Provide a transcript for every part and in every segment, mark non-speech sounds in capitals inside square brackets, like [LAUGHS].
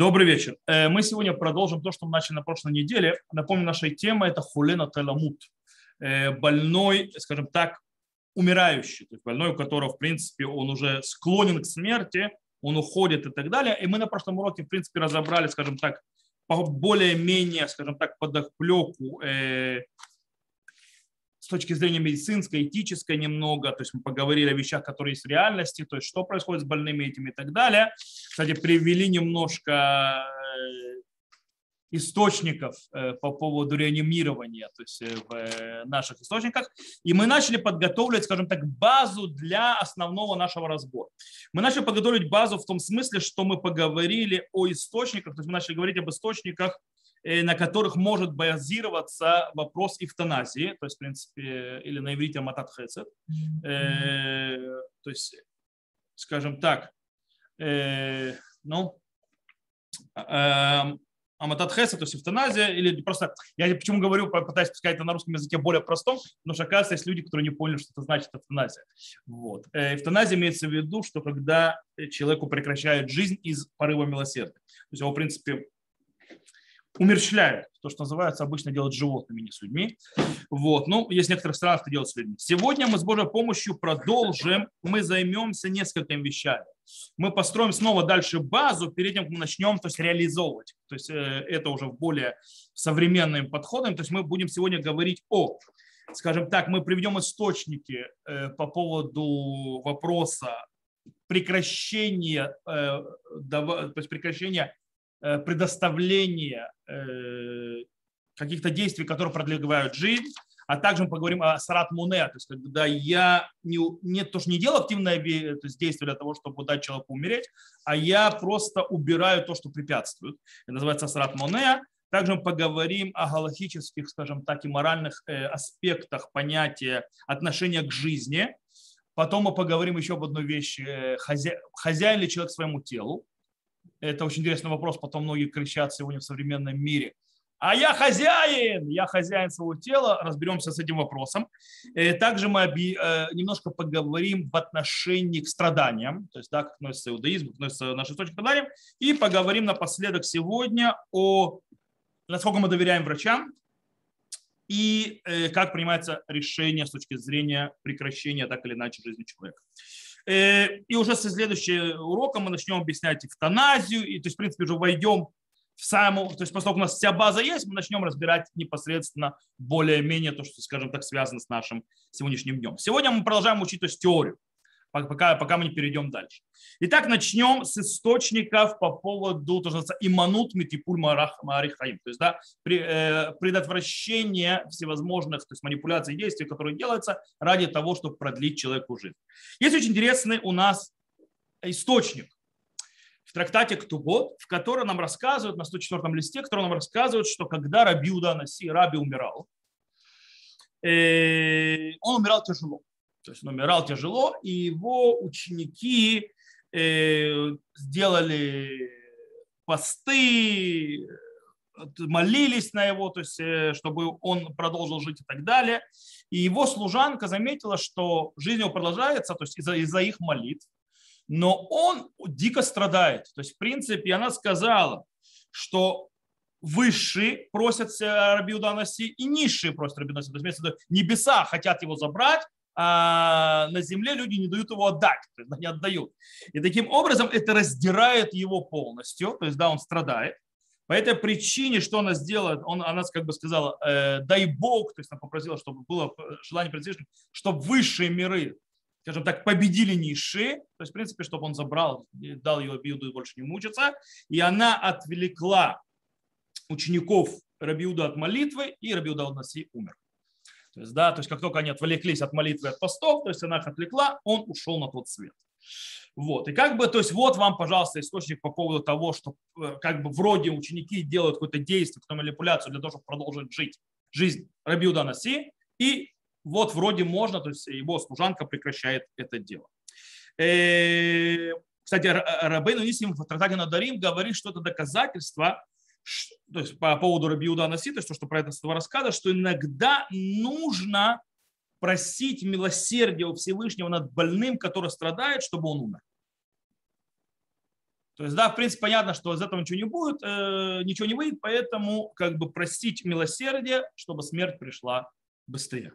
Добрый вечер. Э, мы сегодня продолжим то, что мы начали на прошлой неделе. Напомню, наша тема – это хулена теламут. Э, больной, скажем так, умирающий, то есть больной, у которого, в принципе, он уже склонен к смерти, он уходит и так далее. И мы на прошлом уроке, в принципе, разобрали, скажем так, более-менее, скажем так, подоплеку э, точки зрения медицинской, этической немного, то есть мы поговорили о вещах, которые есть в реальности, то есть что происходит с больными этими и так далее. Кстати, привели немножко э, источников э, по поводу реанимирования, то есть э, в наших источниках. И мы начали подготовить, скажем так, базу для основного нашего разбора. Мы начали подготовить базу в том смысле, что мы поговорили о источниках, то есть мы начали говорить об источниках на которых может базироваться вопрос эвтаназии, то есть, в принципе, или на иврите матат хесед. Э, то есть, скажем так, э, ну, аматат хесед, то есть эвтаназия, или просто, я почему говорю, пытаюсь сказать это на русском языке более простом, потому что, оказывается, есть люди, которые не поняли, что это значит эвтаназия. Вот. Эвтаназия имеется в виду, что когда человеку прекращают жизнь из порыва милосердия. То есть его, в принципе, умерщвляют, то, что называется, обычно делают животными, не с людьми. Вот. Ну, есть в некоторых странах, это делают с людьми. Сегодня мы с Божьей помощью продолжим, мы займемся несколькими вещами. Мы построим снова дальше базу, перед тем, как мы начнем то есть, реализовывать. То есть э, это уже более современным подходом. То есть мы будем сегодня говорить о скажем так, мы приведем источники э, по поводу вопроса прекращения, э, то есть прекращения предоставление э, каких-то действий, которые продлевают жизнь, а также мы поговорим о сарат муне, то есть когда я не, не то, что не делаю активное то есть действие для того, чтобы дать человеку умереть, а я просто убираю то, что препятствует. Это называется сарат муне. Также мы поговорим о галактических, скажем так, и моральных э, аспектах понятия отношения к жизни. Потом мы поговорим еще об одной вещи. Хозя... Хозяин ли человек своему телу? Это очень интересный вопрос, потом многие кричат сегодня в современном мире. А я хозяин, я хозяин своего тела, разберемся с этим вопросом. Э, также мы э, немножко поговорим в отношении к страданиям, то есть да, как относится иудаизм, как относится наши источники страданиям, и поговорим напоследок сегодня о насколько мы доверяем врачам и э, как принимается решение с точки зрения прекращения так или иначе жизни человека. Э, и уже со следующего урока мы начнем объяснять эвтаназию, и то есть, в принципе, уже войдем в саму, то есть, поскольку у нас вся база есть, мы начнем разбирать непосредственно более-менее то, что, скажем так, связано с нашим сегодняшним днем. Сегодня мы продолжаем учить то есть, теорию пока, пока мы не перейдем дальше. Итак, начнем с источников по поводу то, что иманут митипуль марихаим, то есть да, при, э, предотвращение всевозможных то есть манипуляций и действий, которые делаются ради того, чтобы продлить человеку жизнь. Есть очень интересный у нас источник в трактате Ктубот, в котором нам рассказывают, на 104 листе, в котором нам рассказывают, что когда Рабиуда Наси, Раби умирал, э, он умирал тяжело. То есть он умирал тяжело, и его ученики э, сделали посты, молились на его, то есть, э, чтобы он продолжил жить и так далее. И его служанка заметила, что жизнь его продолжается, то есть из-за, из их молитв, но он дико страдает. То есть, в принципе, она сказала, что высшие просят Рабиуданаси и низшие просят Рабиуданаси. То есть, небеса хотят его забрать, а на земле люди не дают его отдать, то есть не отдают. И таким образом это раздирает его полностью, то есть да, он страдает. По этой причине, что она сделала, он, она как бы сказала, э, дай Бог, то есть она попросила, чтобы было желание Всевышнего, чтобы высшие миры, скажем так, победили низшие, то есть, в принципе, чтобы он забрал, дал ее обиду и больше не мучиться. И она отвлекла учеников Рабиуда от молитвы, и Рабиуда от Наси умер. То есть, да, то есть как только они отвлеклись от молитвы от постов, то есть она их отвлекла, он ушел на тот свет. Вот. И как бы, то есть вот вам, пожалуйста, источник по поводу того, что э, как бы вроде ученики делают какое-то действие, какую-то манипуляцию для того, чтобы продолжить жить жизнь Рабиуда Наси, и вот вроде можно, то есть его служанка прекращает это дело. Э, кстати, Рабейну Нисим в трактате Надарим говорит, что это доказательство, то есть по поводу Рабиуда Наси, то есть то, что про это рассказывает, что иногда нужно просить милосердия у Всевышнего над больным, который страдает, чтобы он умер. То есть, да, в принципе, понятно, что из этого ничего не будет, э, ничего не выйдет, поэтому как бы простить милосердие, чтобы смерть пришла быстрее.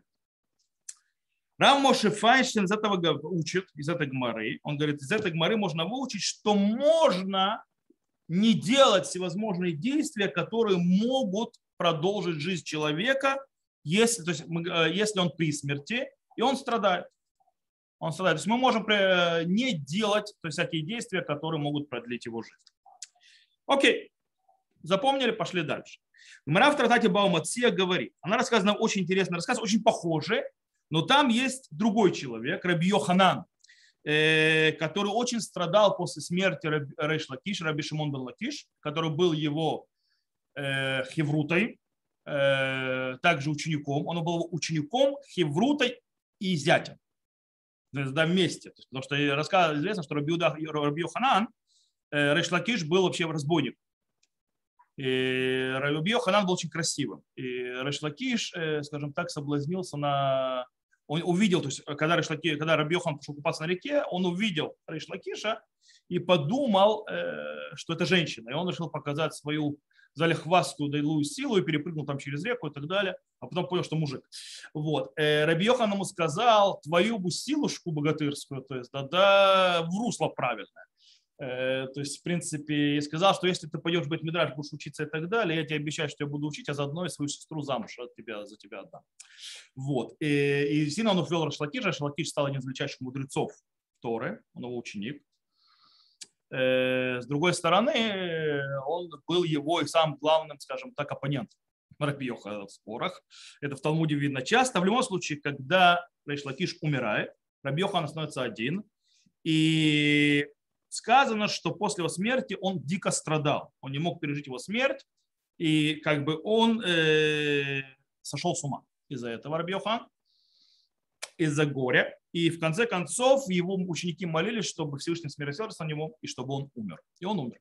Рам Моше Файнштейн из этого учит, из этой гмары. Он говорит, из этой гмары можно выучить, что можно не делать всевозможные действия, которые могут продолжить жизнь человека, если, то есть, э, если он при смерти, и он страдает. Он страдает. То есть мы можем э, не делать то есть, всякие действия, которые могут продлить его жизнь. Окей, запомнили, пошли дальше. Гмара в трактате Бава Меция говорит, она рассказывает очень интересный рассказ, очень похожий, но там есть другой человек, Раби Йоханан, который очень страдал после смерти Рейш Лакиш, Раби Шимон бен Лакиш, который был его э, хеврутой, э, также учеником. Он был учеником, хеврутой и зятем. То есть, да, вместе. Есть, потому что рассказ, известно, что Раби, Раби Йоханан, Рейш Лакиш был вообще разбойник. И Раби Йоханан был очень красивым. И Рейш Лакиш, скажем так, соблазнился на он увидел, то есть когда, Рейш Лакиш, когда Раби Йоханан пошел купаться на реке, он увидел Рейш Лакиша и подумал, э, что это женщина. И он решил показать свою залихватскую удалую силу и перепрыгнул там через реку и так далее, а потом понял, что мужик. Вот. Э, Раби Йоханан ему сказал, твою бы силушку богатырскую, то есть да, да в русло правильное. Э, то есть, в принципе, и сказал, что если ты пойдешь быть Мидраш, будешь учиться и так далее, я тебе обещаю, что я буду учить, а заодно и свою сестру замуж от тебя, за тебя отдам. Вот. И, и сильно он увел Рашлакиша, Рашлакиш стал один из величайших мудрецов Торы, он его ученик. Э, с другой стороны, он был его и самым главным, скажем так, оппонентом. Рабиоха в спорах. Это в Талмуде видно часто. В любом случае, когда Рейшлакиш умирает, Рабиохан становится один, и сказано, что после его смерти он дико страдал. Он не мог пережить его смерть, и как бы он э, сошел с ума из-за этого Рабиохан, из-за горя. И в конце концов его ученики молились, чтобы Всевышний смирился на него и чтобы он умер. И он умер.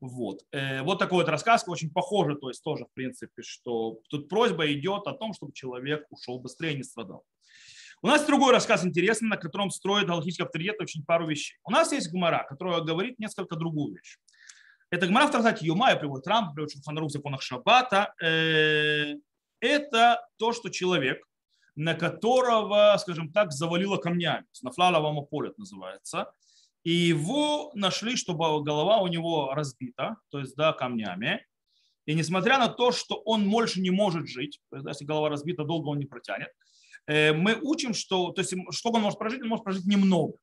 Вот. Э, вот такой вот рассказ, очень похоже, то есть тоже, в принципе, что тут просьба идет о том, чтобы человек ушел быстрее и не страдал. У нас другой рассказ интересный, на котором строит галактический авторитет очень пару вещей. У нас есть гумара, которая говорит несколько другую вещь. Это гумара в Тартате Юмая приводит Трамп, приводит Шуханрух в законах Шаббата. Э, это то, что человек, на которого, скажем так, завалило камнями, нафлаловому поле называется, и его нашли, чтобы голова у него разбита, то есть да, камнями, и несмотря на то, что он больше не может жить, то есть, если голова разбита, долго он не протянет, мы учим, что, то есть, что он может прожить, он может прожить немного.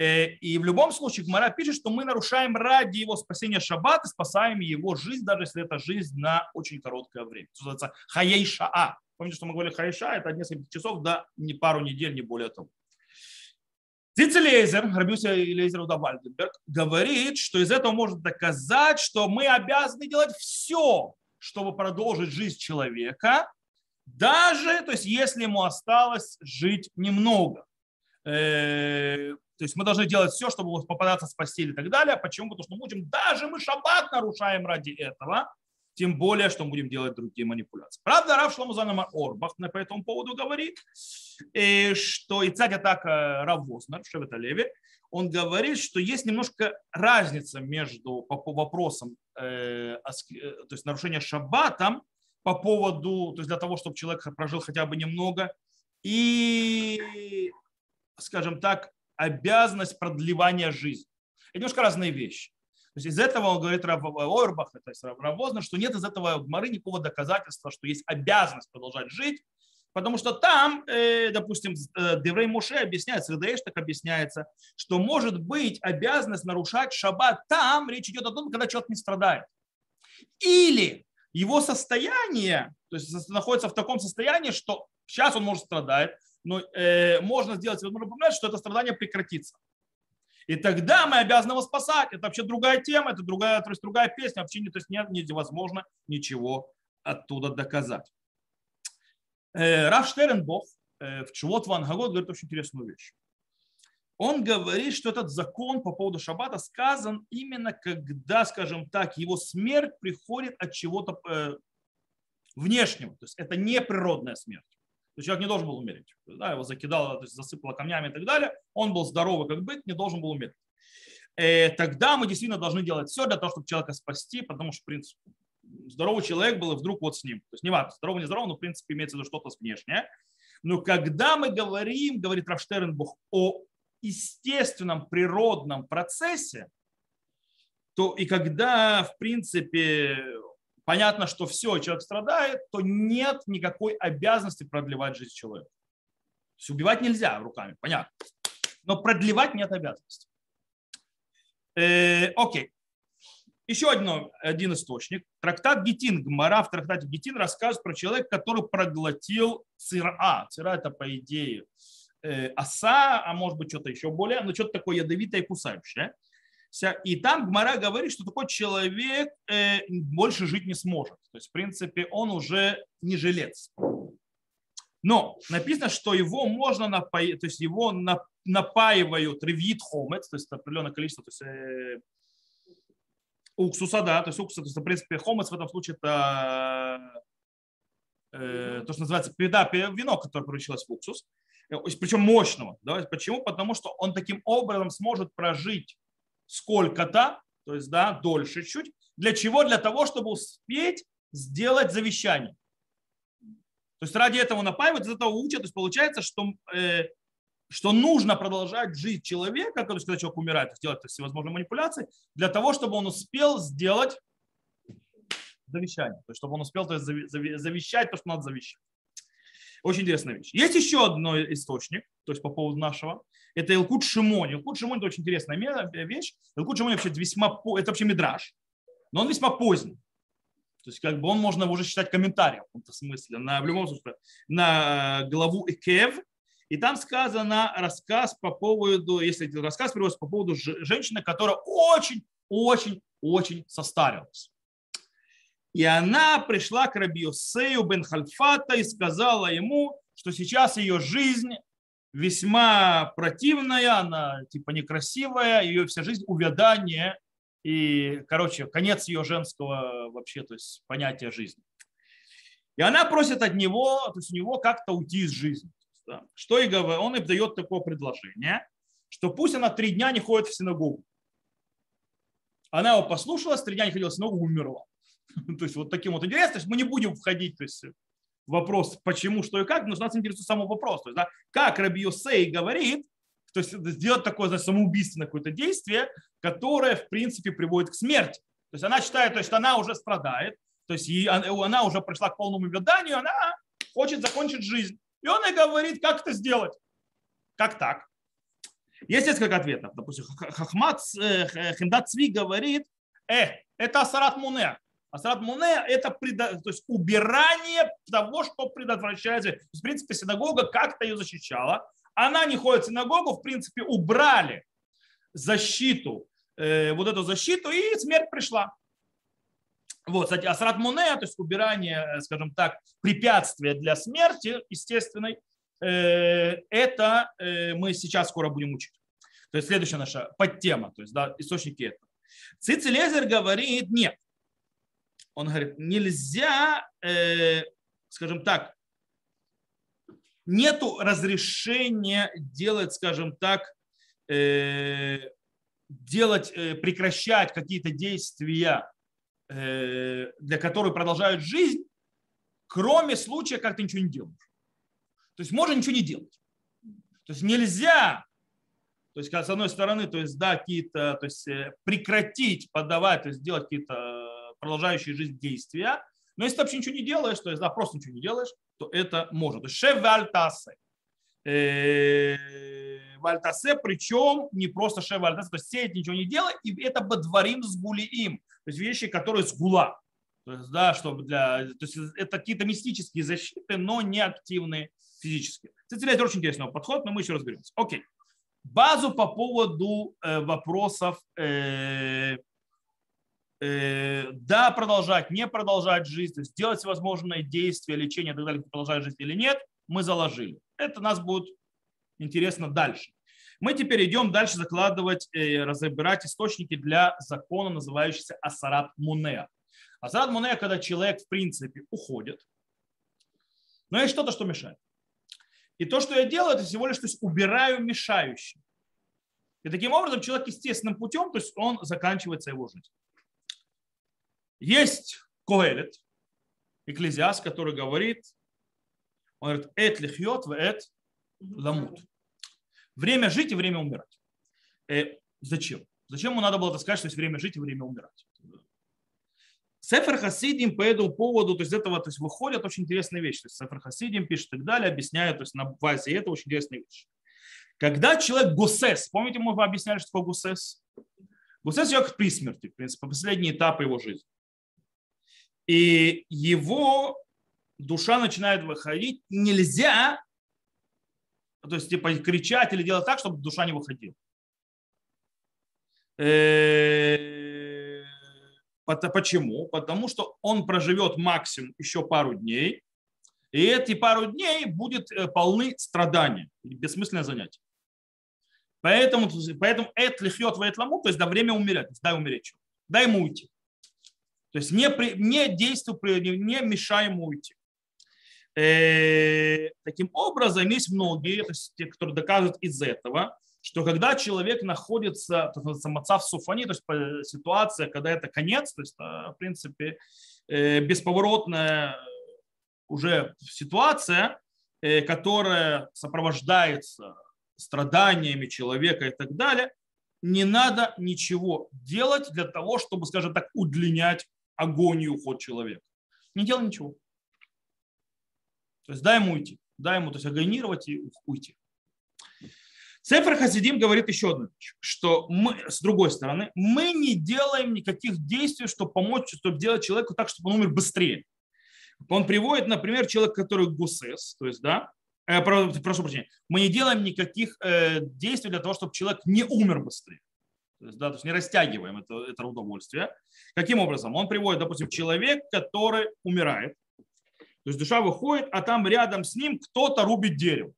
Э, и в любом случае Гмара пишет, что мы нарушаем ради его спасения шаббат и спасаем его жизнь, даже если это жизнь на очень короткое время. Это называется хаей. Помните, что мы говорили хаейша, это несколько часов, да, не пару недель, не более того. Зицелейзер, Рабиуса Лейзер Вальденберг, говорит, что из этого можно доказать, что мы обязаны делать все, чтобы продолжить жизнь человека, даже, то есть если ему осталось жить немного. Э, то есть мы должны делать все, чтобы попадаться с постели и так далее. Почему? Потому что мы будем, даже мы шаббат нарушаем ради этого, тем более, что мы будем делать другие манипуляции. Правда, Рав Шломузанама Орбах по этому поводу говорит, э, что и царь атака Рав Вознер в Шеветалеве, он говорит, что есть немножко разница между по, вопросам э, то есть нарушения шаббатом по поводу, то есть для того, чтобы человек прожил хотя бы немного, и, скажем так, обязанность продлевания жизни. Это немножко разные вещи. То есть из этого он говорит Рав то есть Рав Вознер, что нет из этого гмары никакого доказательства, что есть обязанность продолжать жить, потому что там, э, допустим, э, Деврей Муше объясняется, Редееш так объясняется, что может быть обязанность нарушать шаббат там, речь идет о том, когда человек не страдает. Или его состояние, то есть находится в таком состоянии, что сейчас он может страдать, но э, можно сделать возможно помнить, что это страдание прекратится. И тогда мы обязаны его спасать. Это вообще другая тема, это другая, то есть другая песня. Вообще не, то есть нет, невозможно ничего оттуда доказать. Э, Раф Штеренбох э, в Чувот Ван Гагот говорит очень интересную вещь он говорит, что этот закон по поводу шаббата сказан именно когда, скажем так, его смерть приходит от чего-то э, внешнего. То есть это не природная смерть. То есть человек не должен был умереть. Да, его закидало, то есть засыпало камнями и так далее. Он был здоровый как быть, не должен был умереть. э, тогда мы действительно должны делать все для того, чтобы человека спасти, потому что, в принципе, здоровый человек был и вдруг вот с ним. То есть не важно, здоровый, не здоровый, но в принципе имеется в виду что-то внешнее. Но когда мы говорим, говорит Рафштернбух, о естественном природном процессе, то и когда, в принципе, понятно, что все, человек страдает, то нет никакой обязанности продлевать жизнь человека. То есть убивать нельзя руками, понятно. Но продлевать нет обязанности. Э, окей. Еще одно, один источник. Трактат Гетин, Гмара в трактате Гетин рассказывает про человека, который проглотил цира. Цира это, по идее, оса, а может быть что-то еще более, но что-то такое ядовитое и кусающее. И там Гмара говорит, что такой человек э, больше жить не сможет. То есть, в принципе, он уже не жилец. Но написано, что его можно напоить, то есть его напаивают ревит хомец, то есть определенное количество, то есть э, уксуса, да, то есть уксус, то есть, в принципе, хомец в этом случае это э, то, что называется да, вино, которое превратилось в уксус, э, причем мощного. Да? Почему? Потому что он таким образом сможет прожить сколько-то, то есть да, дольше чуть. Для чего? Для того, чтобы успеть сделать завещание. То есть ради этого напаивают, из этого учат. То есть получается, что, э, что нужно продолжать жить человека, то есть когда человек умирает, сделать всевозможные манипуляции, для того, чтобы он успел сделать завещание. То есть чтобы он успел то есть, завещать то, что надо завещать. Очень интересная вещь. Есть еще один источник, то есть по поводу нашего. Это Илкут Шимони. Илкут Шимони – это очень интересная вещь. Илкут Шимони вообще весьма, это вообще мидраж, но он весьма поздний. То есть как бы он можно уже считать комментарием в каком-то смысле, на, в любом случае, на главу Экев. И там сказано рассказ по поводу, если рассказ приводится по поводу женщины, которая очень, очень, очень состарилась. И она пришла к Рабиосею бен Хальфата и сказала ему, что сейчас ее жизнь весьма противная, она типа некрасивая, ее вся жизнь увядание и, короче, конец ее женского вообще, то есть понятия жизни. И она просит от него, то есть у него как-то уйти из жизни. Да. Что и говорит, он и дает такое предложение, что пусть она три дня не ходит в синагогу. Она его послушалась, три дня не ходила в синагогу, умерла. [LAUGHS] То есть вот таким вот интересно. Мы не будем входить то есть, в вопрос, почему, что и как, но нас интересует самый вопрос. То есть, да, как Раби Йосей говорит, то есть сделать такое значит, самоубийственное какое-то действие, которое, в принципе, приводит к смерти. То есть она считает, то есть она уже страдает, то есть она уже пришла к полному веданию, она хочет закончить жизнь. И он ей говорит, как это сделать. Как так? Есть несколько ответов. Допустим, Хахмат э, Хиндат Цви говорит, э, это Асарат Муне. Асрат Муне – это предо, то есть убирание того, что предотвращается. То есть, в принципе, синагога как-то ее защищала. Она не ходит в синагогу, в принципе, убрали защиту, э, вот эту защиту, и смерть пришла. Вот, кстати, Асрат Муне, то есть убирание, э, скажем так, препятствия для смерти естественной, э, это э, мы сейчас скоро будем учить. То есть следующая наша подтема, то есть да, источники этого. Цицелезер говорит, нет, он говорит, нельзя, э, скажем так, нету разрешения делать, скажем так, э, делать, э, прекращать какие-то действия, э, для которых продолжают жизнь, кроме случая, как ты ничего не делаешь. То есть можно ничего не делать. То есть нельзя, то есть с одной стороны, то есть да, какие-то, то есть э, прекратить подавать, то есть делать какие-то продолжающие жизнь действия. Но если ты вообще ничего не делаешь, то есть да, просто ничего не делаешь, то это может. То шеф вальтасе. Э, причем не просто шеф вальтасе, то есть сеять ничего не делать, и это бадварим с им. То есть вещи, которые с гула. То есть, да, чтобы для, то есть это какие-то мистические защиты, но не активные физически. Кстати, это очень интересный подход, но мы еще разберемся. Окей. Базу по поводу э, вопросов Э, да, продолжать, не продолжать жизнь, то есть делать всевозможные действия, лечение и так далее, продолжать жизнь или нет, мы заложили. Это нас будет интересно дальше. Мы теперь идем дальше закладывать, э, разбирать источники для закона, называющегося Асарат Мунеа. Асарат Мунеа, когда человек, в принципе, уходит, но есть что-то, что мешает. И то, что я делаю, это всего лишь то есть убираю мешающий. И таким образом человек естественным путем, то есть он заканчивается его жизнь. Есть Коэлет, экклезиаст, который говорит, он говорит, эт лихьет в эт ламут. Время жить и время умирать. Э, зачем? Зачем ему надо было это сказать, что есть время жить и время умирать? Сефер Хасидим по этому поводу, то есть этого то есть выходят очень интересные вещи. То есть Сефер Хасидим пишет и так далее, объясняет, то есть на базе этого очень интересные вещи. Когда человек гусес, помните, мы объясняли, что такое гусес? Гусес человек при смерти, в принципе, последний этап его жизни. И его душа начинает выходить, нельзя, то есть типа кричать или делать так, чтобы душа не выходила. Э, почему? Потому что он проживет максимум еще пару дней, и эти пару дней будет э, полны страдания, бессмысленное занятие. Поэтому, поэтому эт лихьет в ламу, то есть до время умереть, дай умереть. Дай ему уйти. То есть не, при, не действуй, не, мешай ему уйти. Э, таким образом, есть многие, то есть те, которые доказывают из этого, что когда человек находится, то есть в суфани, то есть ситуация, когда это конец, то есть, э, в принципе, э, бесповоротная уже ситуация, э, которая сопровождается страданиями человека и так далее, не надо ничего делать для того, чтобы, скажем так, удлинять агонию уход человека. Не делай ничего. То есть дай ему уйти. Дай ему то есть, агонировать и уйти. Сефер Хасидим говорит еще вещь, что мы, с другой стороны, мы не делаем никаких действий, чтобы помочь, чтобы делать человеку так, чтобы он умер быстрее. Он приводит, например, человек, который гусес, то есть, да, э, прошу прощения, мы не делаем никаких э, действий для того, чтобы человек не умер быстрее. То есть, да, то есть не растягиваем это, это удовольствие. Каким образом? Он приводит, допустим, человек, который умирает, то есть душа выходит, а там рядом с ним кто-то рубит дерево.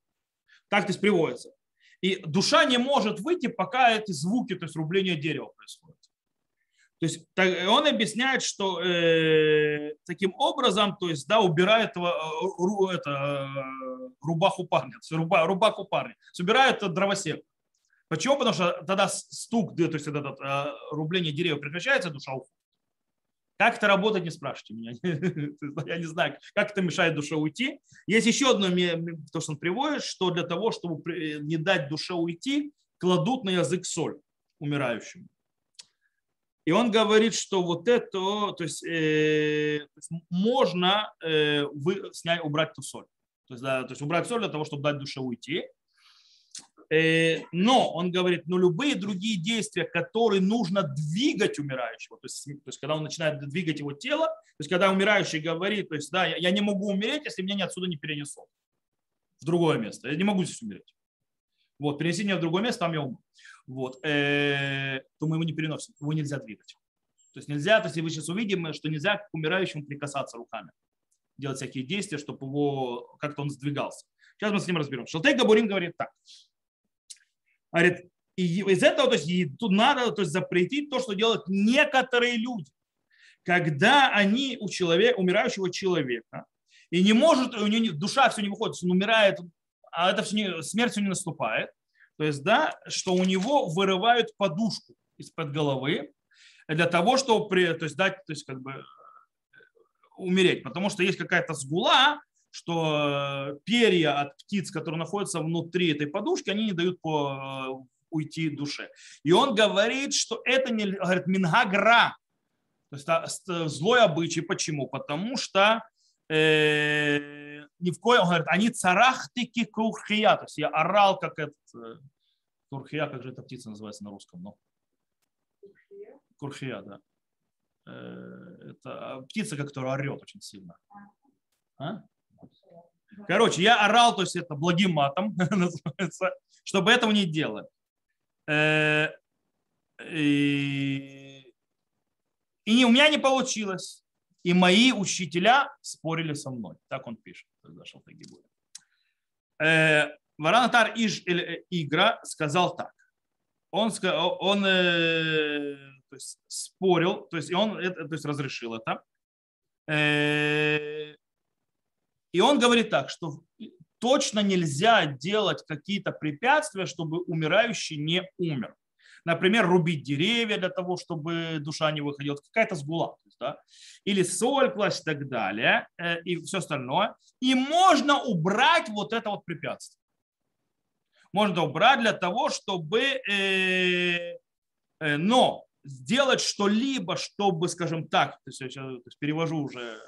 Так то есть приводится. И душа не может выйти, пока эти звуки, то есть рубление дерева происходит. То есть он объясняет, что э, таким образом, то есть, да, убирает э, это, э, рубаху парня, руба, рубаху парня, убирает дровосек. Почему? Потому что тогда стук, то есть это, это рубление дерева прекращается, душа уходит. Как это работает, не спрашивайте меня. [LAUGHS] Я не знаю, как это мешает душе уйти. Есть еще одно, то, что он приводит, что для того, чтобы не дать душе уйти, кладут на язык соль умирающему. И он говорит, что вот это, то есть, э, можно э, снять, убрать ту соль. То есть, да, то есть убрать соль для того, чтобы дать душе уйти. Э, но он говорит, но любые другие действия, которые нужно двигать умирающего, то есть, то есть когда он начинает двигать его тело, то есть когда умирающий говорит, то есть да, я, не могу умереть, если меня отсюда не перенесут в другое место, я не могу здесь умереть. Вот, перенеси меня в другое место, там я умру вот, э, то мы его не переносим, его нельзя двигать. То есть нельзя, то есть вы сейчас увидим, что нельзя к умирающему прикасаться руками, делать всякие действия, чтобы его как-то он сдвигался. Сейчас мы с ним разберем. Шалтей Габурим говорит так. Говорит, и из этого то есть, тут надо то есть, запретить то, что делают некоторые люди. Когда они у человека, умирающего человека, и не может, у него душа все не выходит, он умирает, а это все не, смерть все не наступает, то есть, да, что у него вырывают подушку из-под головы для того, чтобы при, то есть, дать, то есть, как бы умереть. Потому что есть какая-то сгула, что перья от птиц, которые находятся внутри этой подушки, они не дают по, уйти душе. И он говорит, что это не говорит, мингагра, то есть злой обычай. Почему? Потому что э, ни в коем, он говорит, они царахтики курхия, то есть я орал, как этот, э, курхия, как же эта птица называется на русском, ну? Курхия, да. Э, это птица, которая орет очень сильно. А? Короче, я орал, то есть это благим матом [LAUGHS] называется, чтобы этого не делать. Э, и, и у меня не получилось. И мои учителя спорили со мной. Так он пишет. Э, Варанатар Иж Игра сказал так. Он, он э, то есть, спорил, то есть он то есть, разрешил это. И он говорит так, что точно нельзя делать какие-то препятствия, чтобы умирающий не умер. например, рубить деревья для того, чтобы душа не выходила, какая-то сгула, да? или соль класть и так далее, э, и все остальное. И можно убрать вот это вот препятствие. Можно убрать для того, чтобы... Э, э, но сделать что-либо, чтобы, скажем так, то есть я сейчас перевожу уже,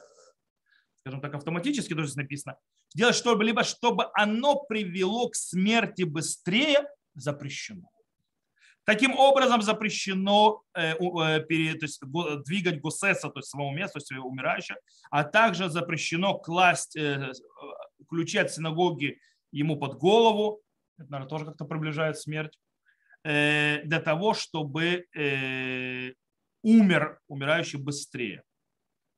скажем так, автоматически, тоже написано, сделать что-либо, чтобы оно привело к смерти быстрее, запрещено. Таким образом запрещено э, э, то есть, двигать гусеса, то есть самого места, то есть умирающего, а также запрещено класть э, ключи от синагоги ему под голову, это, наверное, тоже как-то приближает смерть, для того, чтобы умер умирающий быстрее.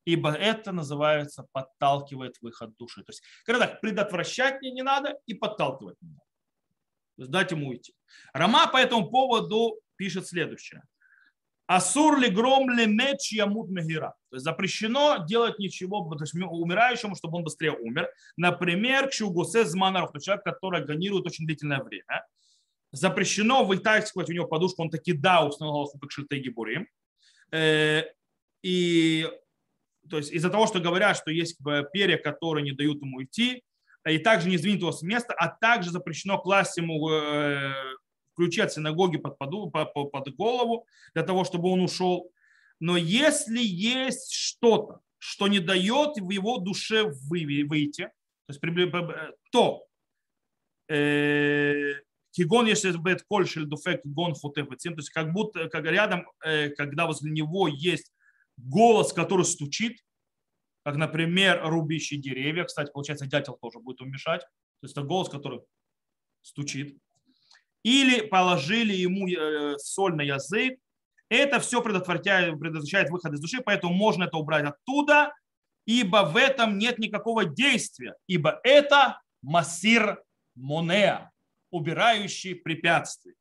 Ибо это называется подталкивает выход души. То есть, когда так, предотвращать не надо и подталкивать не надо дать ему уйти. Рама по этому поводу пишет следующее. Асур ли гром ли меч ямут мегира. То есть запрещено делать ничего то есть умирающему, чтобы он быстрее умер. Например, к шугусе зманаров, то человек, который агонирует очень длительное время. Запрещено вытаскивать у него подушку, он таки да, установил как шельтеги бурим. Э, и то есть из-за того, что говорят, что есть перья, которые не дают ему идти, и также не сдвинуть его с места, а также запрещено класть ему э, ключи от синагоги под, под, под голову для того, чтобы он ушел. Но если есть что-то, что не дает в его душе выйти, то, есть, то э, Кигон, если бет кольшель дуфек гон то есть как будто как рядом, э, когда возле него есть голос, который стучит, как, например, рубящие деревья. Кстати, получается, дятел тоже будет умешать. То есть это голос, который стучит. Или положили ему э, соль на язык. Это все предотвращает, предотвращает выход из души, поэтому можно это убрать оттуда, ибо в этом нет никакого действия, ибо это массир монеа, убирающий препятствия.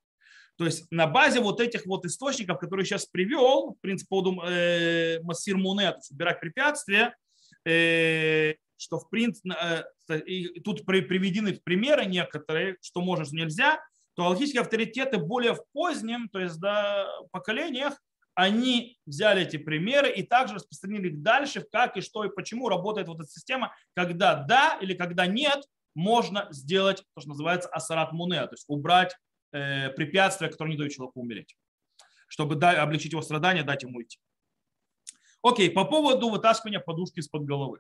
То есть на базе вот этих вот источников, которые сейчас привел, в принципе, э, массир муне, то есть убирать препятствия, Э, что в принципе, э, тут приведены примеры некоторые, что может, нельзя, то алхимические авторитеты более в позднем, то есть да, поколениях, они взяли эти примеры и также распространили их дальше, как и что и почему работает вот эта система, когда да или когда нет, можно сделать то, что называется асарат муне, то есть убрать препятствия, которые не дают человеку умереть, чтобы облегчить его страдания, дать ему уйти. Окей, по поводу вытаскивания подушки из-под головы.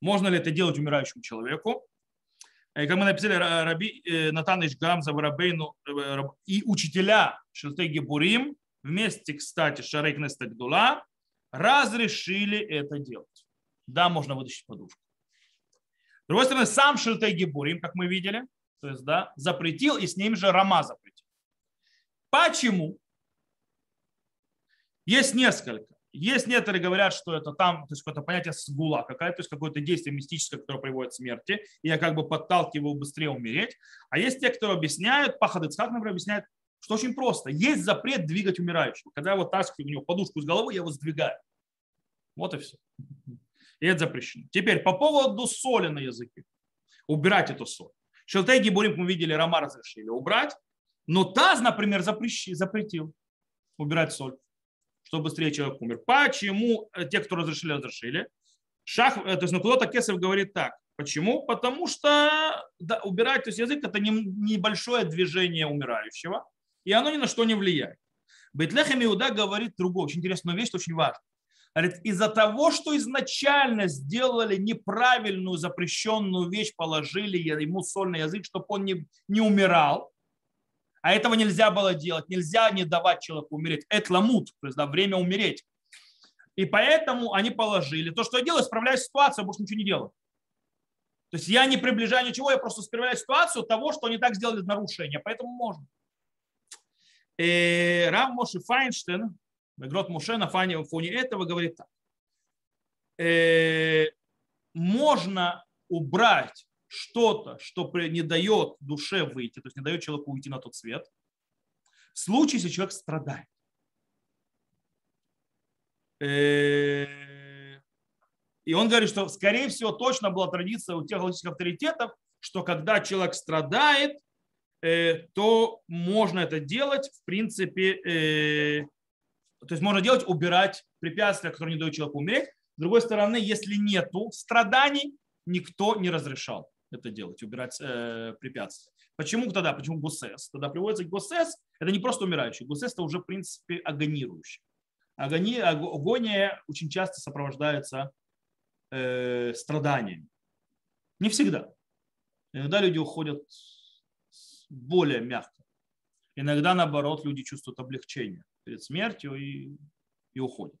Можно ли это делать умирающему человеку? Э, как мы написали, Раби э, Натан Ишгамза, Рабейну э, и учителя Шелтеги Бурим, вместе, кстати, Шарейк Нестагдула, разрешили это делать. Да, можно вытащить подушку. С другой стороны, сам Шелтеги Бурим, как мы видели, то есть, да, запретил, и с ним же Рама запретил. Почему? Есть несколько. Есть некоторые говорят, что это там, то есть какое-то понятие сгула какая-то, то есть какое-то действие мистическое, которое приводит к смерти, и я как бы подталкиваю быстрее умереть. А есть те, кто объясняют, Пахад Ицхак, например, объясняет, что очень просто. Есть запрет двигать умирающего. Когда я вот таскаю у него подушку с головы, я его сдвигаю. Вот и все. И это запрещено. Теперь по поводу соли на языке. Убирать эту соль. Шелтеги Бурим, мы видели, Рома разрешили убрать. Но Таз, например, запретил убирать соль чтобы быстрее человек умер. Почему э, те, кто разрешили, разрешили? Шах, э, то есть Накулота Кесов говорит так. Почему? Потому что да, убирать то есть язык это не, небольшое движение умирающего, и оно ни на что не влияет. Бетлехем Иуда говорит другую очень интересную вещь, очень важную. Говорит, из-за того, что изначально сделали неправильную запрещенную вещь, положили ему соль на язык, чтобы он не, не умирал, а этого нельзя было делать. Нельзя не давать человеку умереть. Это ламут, то есть да, время умереть. И поэтому они положили. То, что я делаю, исправляю ситуацию, больше ничего не делаю. То есть я не приближаю ничего, я просто исправляю ситуацию того, что они так сделали нарушение. Поэтому можно. И э, Рав Моши Файнштейн, Грот Моше на фоне, фоне этого говорит так. Э, можно убрать что-то, что не дает душе выйти, то есть не дает человеку уйти на тот свет, в случае, если человек страдает. Э, и он говорит, что, скорее всего, точно была традиция у тех галактических авторитетов, что когда человек страдает, э, то можно это делать, в принципе, э, то есть можно делать, убирать препятствия, которые не дают человеку умереть. С другой стороны, если нету страданий, никто не разрешал это делать, убирать э, препятствия. Почему тогда? Почему гусес? Тогда приводится гусес, это не просто умирающий. Гусес это уже, в принципе, агонирующий. Агония, агония очень часто сопровождается э, страданиями. Не всегда. Иногда люди уходят более мягко. Иногда, наоборот, люди чувствуют облегчение перед смертью и, и уходят.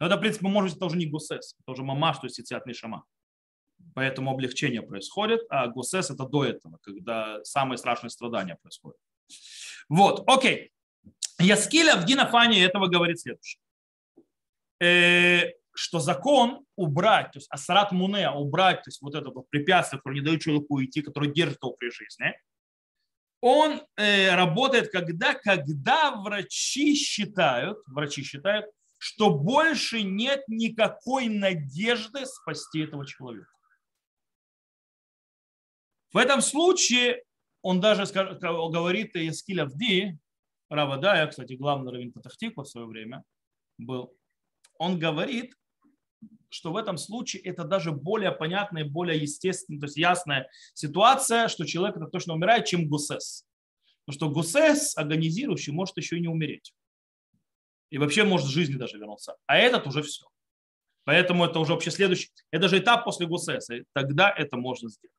Но это, в принципе, может быть, это уже не гусес, это уже мамаш, то есть ицятный шама. Поэтому облегчение происходит, а гусес это до этого, когда самые страшные страдания происходят. Вот, окей. Яскиля в Динафане этого говорит следующее. Э, что закон убрать, то есть асарат муне, убрать, то есть вот это вот препятствие, которое не дает человеку уйти, которое держит его при жизни, он э, работает когда, когда врачи считают, врачи считают, что больше нет никакой надежды спасти этого человека. В этом случае он даже говорит Ескиль Авди, Равадая, кстати, главный раввин Патахтиква в свое время был, он говорит, что в этом случае это даже более понятная, более естественная, то есть ясная ситуация, что человек это точно умирает, чем гусес. Потому что гусес, агонизирующий, может еще и не умереть. И вообще может в жизни даже вернуться. А этот уже все. Поэтому это уже вообще следующий, это же этап после гусеса. Тогда это можно сделать.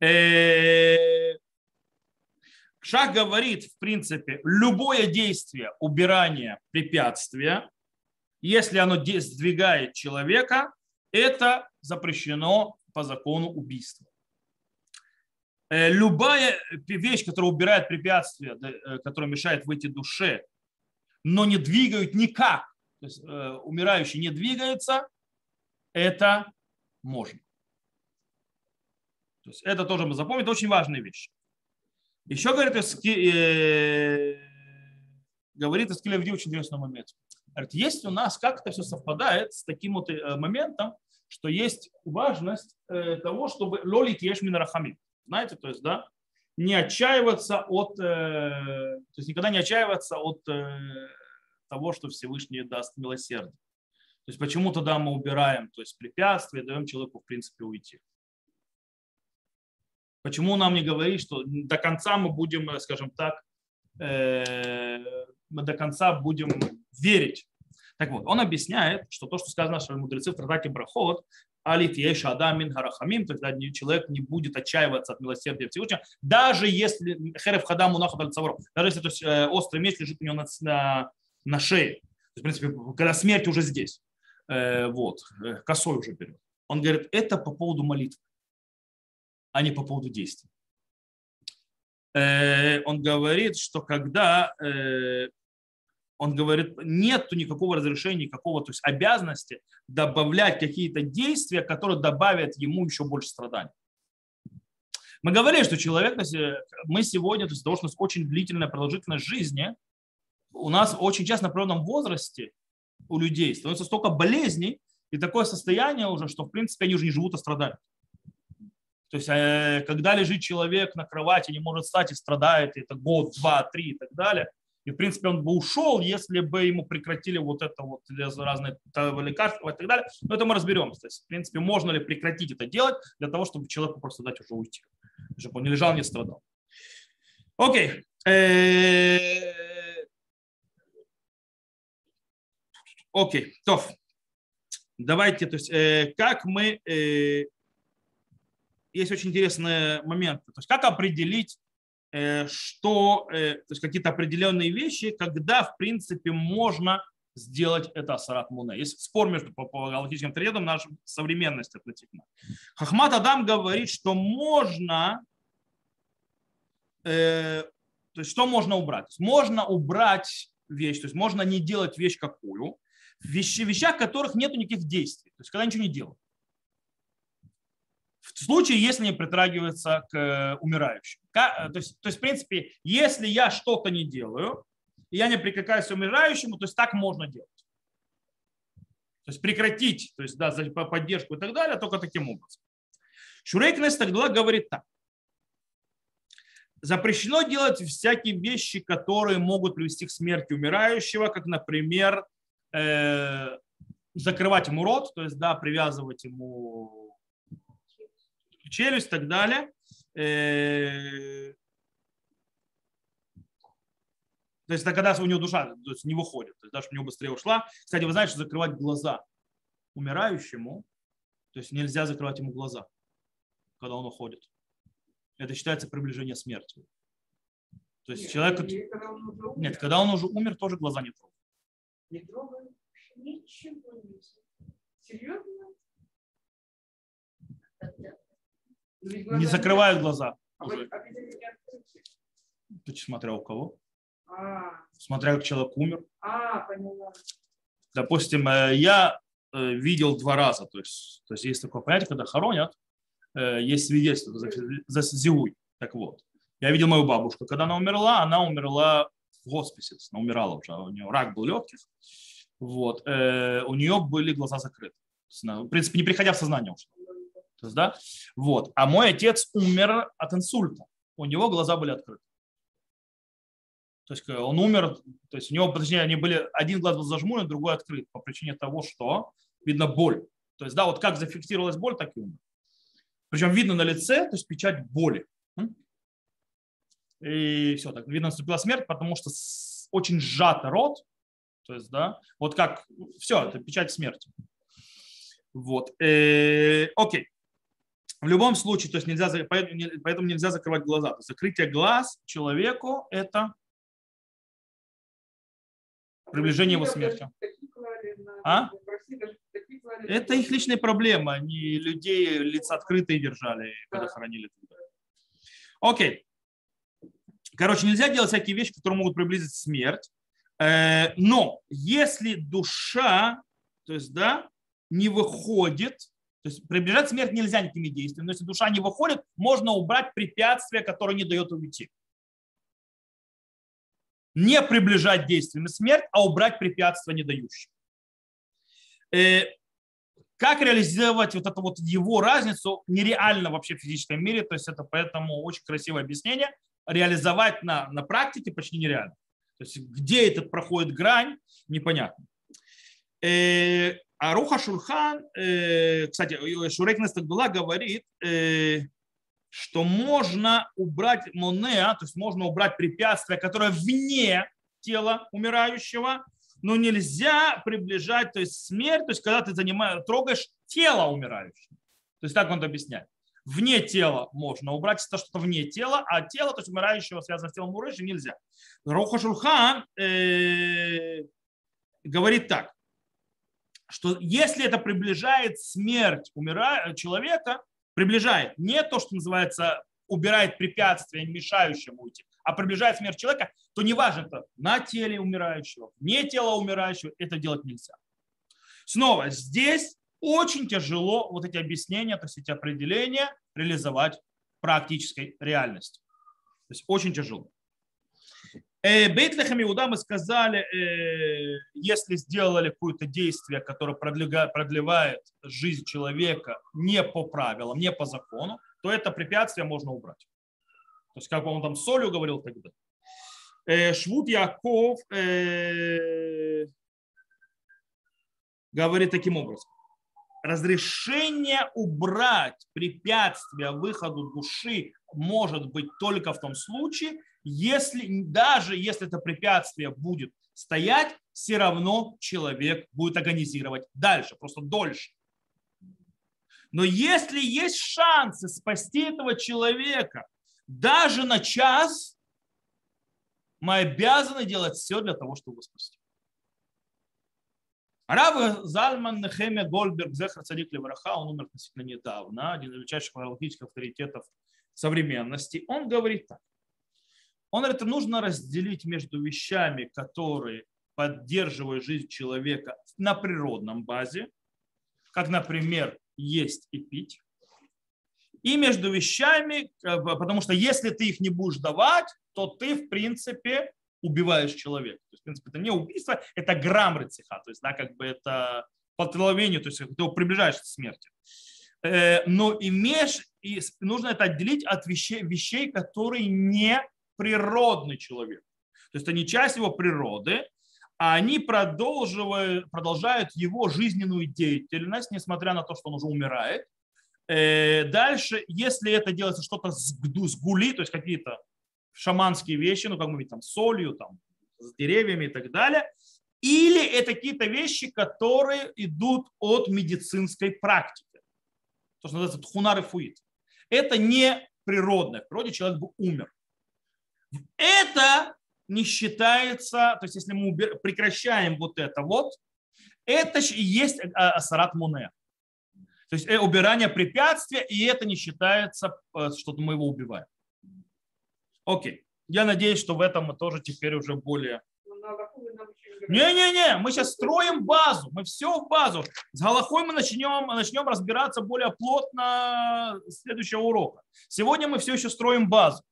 Э, Шах говорит, в принципе, любое действие убирания препятствия если оно сдвигает человека, это запрещено по закону убийства. Э, любая вещь, которая убирает препятствия, э, которая мешает выйти душе, но не двигают никак, то есть э, умирающий не двигается, это можно. То есть это тоже мы запомним, это очень важная вещь. Еще говорит, э, говорит Эскилевди очень интересный момент. Говорит, есть у нас, как это все совпадает с таким вот э, моментом, что есть важность э, того, чтобы лолит ешь минарахами. Знаете, то есть, да, не отчаиваться от, э, то есть никогда не отчаиваться от того, что Всевышний даст милосердие. То есть почему тогда мы убираем то есть препятствия, даем человеку в принципе уйти. Почему нам не говорить, что до конца мы будем, скажем так, мы до конца будем верить. Так вот, он объясняет, что то, что сказано нашими мудрецы в Тратате Брахот, Алиф Еша Адамин Харахамим, тогда человек не будет отчаиваться от милосердия Всевышнего, даже если Херев Хадаму Нахат даже если то есть, э, острый меч лежит у него на, на, на шее. То есть, в принципе, когда смерть уже здесь, э, вот, э, косой уже берет. Он говорит, это по поводу молитвы, а не по поводу действий. Он говорит, что когда он говорит, нет никакого разрешения, никакого то есть обязанности добавлять какие-то действия, которые добавят ему еще больше страданий. Мы говорили, что человек, мы сегодня, то есть того, что у нас очень длительная продолжительность жизни, у нас очень часто на определенном возрасте у людей становится столько болезней и такое состояние уже, что в принципе они уже не живут, а страдают. То есть, э, когда лежит человек на кровати, не может встать и страдает, это год, два, три и так далее, и, в принципе, он бы ушел, если бы ему прекратили вот это вот разные лекарства и так далее. Но это мы разберемся. То есть, в принципе, можно ли прекратить это делать для того, чтобы человеку просто дать уже уйти. Чтобы он не лежал, не страдал. Окей. Э, окей. То. Давайте, то есть, э, как мы... Э, есть очень интересный момент. То есть, как определить что, э, то есть какие-то определенные вещи, когда, в принципе, можно сделать это асарат муне. Есть спор между по, по галактическим тредам нашей современности относительно. Хахмат Адам говорит, что можно, э, то есть что можно убрать? Можно убрать вещь, то есть можно не делать вещь какую, вещи, вещах, которых нет никаких действий, то есть когда ничего не делают. В случае, если не притрагивается к э, умирающим. Э, то есть, то есть, в принципе, если я что-то не делаю, и я не прикрикаюсь к умирающему, то есть так можно делать. То есть прекратить, то есть да, за поддержку и так далее, только таким образом. Шурейкнес тогда говорит так. запрещено делать всякие вещи, которые могут привести к смерти умирающего, как, например, э, закрывать ему рот, то есть, да, привязывать ему челюсть и так далее. Э, то есть это когда у него душа то есть не выходит, то есть даже у него быстрее ушла. Кстати, вы знаете, что закрывать глаза умирающему, то есть нельзя закрывать ему глаза, когда он уходит. Это считается приближение смерти. То есть нет, человек... Когда нет, когда он уже умер, тоже глаза не трогают. Не трогают? Ничего не Серьезно? Не закрывают глаза. Уже. А Ты смотря у кого? А. Смотря как человек умер. А. Допустим, э, я э, видел два раза. То есть, то есть есть такое понятие, когда хоронят, э, есть свидетельство за, за зиуй. Так вот, я видел мою бабушку, когда она умерла, она умерла в хосписе, она умирала уже, у нее рак был легких. Вот, у нее были глаза закрыты. В принципе, не приходя в сознание уже. То есть, да? вот. А мой отец умер от инсульта. У него глаза были открыты. То есть он умер, то есть у него, точнее, они были, один глаз был зажмурен, другой открыт по причине того, что видно боль. То есть, да, вот как зафиксировалась боль, так и умер. Причем видно на лице, то есть печать боли. И все, так видно, наступила смерть, потому что очень сжатый рот, то есть, да, вот как, все, это печать смерти. Вот, э, окей. В любом случае, то есть нельзя, поэтому нельзя закрывать глаза. То есть закрытие глаз человеку – это приближение его смерти. А? Это их личная проблема. Они людей лица открытые держали, когда хоронили. Окей. Короче, нельзя делать всякие вещи, которые могут приблизить смерть. Э, но если душа, то есть, да, не выходит, то есть приближать смерть нельзя никакими действиями, но если душа не выходит, можно убрать препятствие, которое не дает уйти не приближать действиями смерть, а убрать препятствия не дающие. Э, как реализовать вот эту вот его разницу нереально вообще в физическом мире, то есть это поэтому очень красивое объяснение. Реализовать на, на практике почти нереально. То есть где этот проходит грань, непонятно. Э, а Руха Шурхан, э, кстати, Шурек Нестагдула говорит, что можно убрать монеа, то есть можно убрать препятствие, которое вне тела умирающего, но нельзя приближать, то есть смерть, то есть когда ты занимаешь, трогаешь тело умирающего. То есть так он объясняет. Вне тела можно убрать это что-то вне тела, а тело, то есть умирающего, связано с телом умирающего, нельзя. Руха Шурхан э, говорит так, что если это приближает смерть умира... человека, приближает не то, что называется, убирает препятствия, мешающие уйти, а приближает смерть человека, то неважно, это на теле умирающего, не тело умирающего, это делать нельзя. Снова, здесь очень тяжело вот эти объяснения, то есть эти определения реализовать в практической реальности. То есть очень тяжело. Э, Бейтлехам Иуда мы сказали, э, если сделали какое-то действие, которое продлевает жизнь человека не по правилам, не по закону, то это препятствие можно убрать. То есть, как он там солью говорил тогда. Э, Швуд Яков говорит таким образом. Разрешение убрать препятствие выходу души может быть только в том случае, если, даже если это препятствие будет стоять, все равно человек будет агонизировать дальше, просто дольше. Но если есть шансы спасти этого человека даже на час, мы обязаны делать все для того, чтобы спасти. Рав Зальман Нехемия Гольберг, Зехар Цадик Левраха, он умер относительно недавно, один из величайших психологических авторитетов современности, он говорит так. Он говорит, нужно разделить между вещами, которые поддерживают жизнь человека на природном базе, как, например, есть и пить, и между вещами, потому что если ты их не будешь давать, то ты, в принципе, убиваешь человека. То есть, в принципе, это не убийство, это грамм рецеха, то есть, да, как бы это по то есть ты его приближаешь к смерти. Э, но имеешь и нужно это отделить от вещей, вещей, которые не природный человек. То есть не часть его природы, а они продолжают, продолжают его жизненную деятельность, несмотря на то, что он уже умирает. Э, дальше, если это делается что-то с гули, то есть какие-то шаманские вещи, ну, как мы видим, там, солью, там, с деревьями и так далее, или это какие-то вещи, которые идут от медицинской практики. То, что называется тхунар и фуит. Это не природное. В природе человек бы умер. Это не считается, то есть если мы прекращаем вот это вот, это есть асарат муне. То есть э, убирание препятствия, и это не считается, э, что мы его убиваем. Окей. Я надеюсь, что в этом мы тоже теперь уже более... Не-не-не, мы сейчас строим базу, мы все в базу. С Галахой мы начнем, начнем разбираться более плотно следующего урока. Сегодня мы все еще строим базу.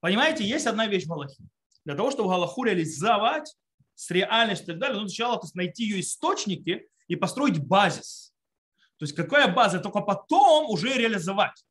Понимаете, есть одна вещь в Галахе. Для того, чтобы Галаху реализовать с реальностью и так далее, нужно сначала то есть, найти ее источники и построить базис. То есть какая база, только потом уже реализовать.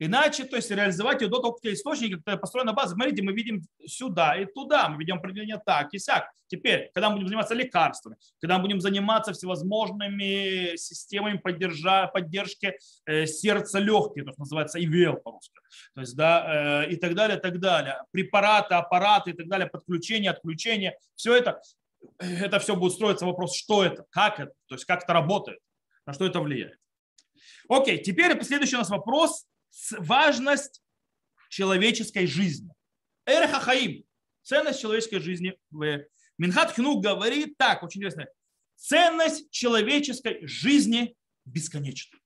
Иначе, то есть реализовать ее до того, как те источники, которые построена база. Смотрите, мы видим сюда и туда, мы видим определение так и сяк. Теперь, когда мы будем заниматься лекарствами, когда мы будем заниматься всевозможными системами поддержа, поддержки э, сердца легких, то, что называется ИВЛ по-русски, то есть, да, э, и так далее, так далее. Препараты, аппараты и так далее, подключение, отключение, все это, это все будет строиться вопрос, что это, как это, то есть как это работает, на что это влияет. Окей, теперь следующий у нас вопрос важность человеческой жизни. Эрхахаим, ценность человеческой жизни. Минхат Хину говорит так, очень интересно. Ценность человеческой жизни бесконечна.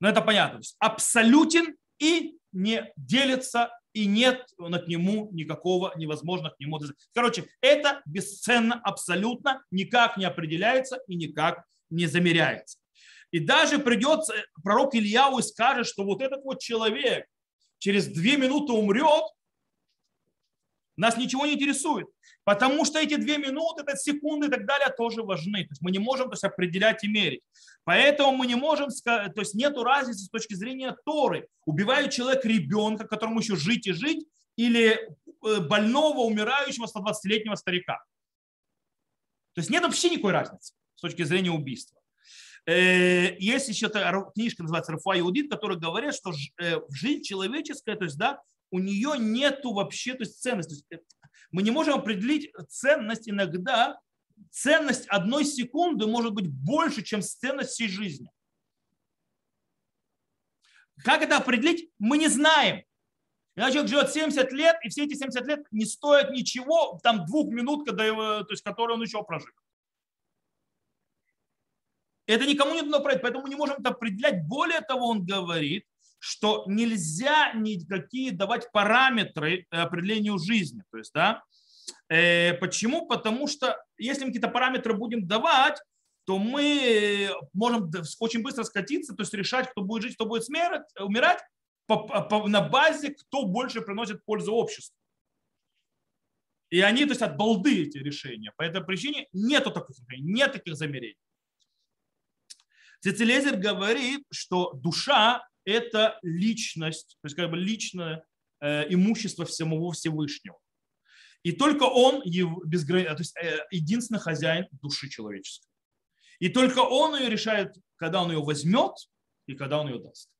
Но это понятно. абсолютен и не делится, и нет над нему никакого невозможно к нему. Короче, это бесценно абсолютно, никак не определяется и никак не замеряется. И даже придется, пророк Ильяу и скажет, что вот этот вот человек через две минуты умрет, нас ничего не интересует. Потому что эти две минуты, это секунды и так далее тоже важны. То есть мы не можем то есть, определять и мерить. Поэтому мы не можем сказать, то есть нет разницы с точки зрения Торы. Убивает человек ребенка, которому еще жить и жить, или э, больного, умирающего 120-летнего старика. То есть нет вообще никакой разницы с точки зрения убийства. Э, есть еще книжка, называется Рафа Иудит, которая говорит, что э, жизнь человеческая, то есть, да, у нее нету вообще то есть, ценности. То есть, э, мы не можем определить ценность иногда. Ценность одной секунды может быть больше, чем ценность всей жизни. Как это определить, мы не знаем. Когда человек живет 70 лет, и все эти 70 лет не стоят ничего, там двух минут, когда то есть, которые он еще прожил. Это никому не дано проверить, поэтому мы не можем это определять. Более того, он говорит, что нельзя никакие давать параметры определению жизни. То есть, да, э, почему? Потому что если мы какие-то параметры будем давать, то мы можем очень быстро скатиться, то есть решать, кто будет жить, кто будет смерть, умирать по, по, на базе, кто больше приносит пользу обществу. И они, то есть от балды эти решения. По этой причине нету таких, нет таких замерений. Цицелезер говорит, что душа – это личность, то есть как бы личное э, имущество самого Всевышнего. И только он безграни... то есть, э, единственный хозяин души человеческой. И только он ее решает, когда он ее возьмет и когда он ее даст.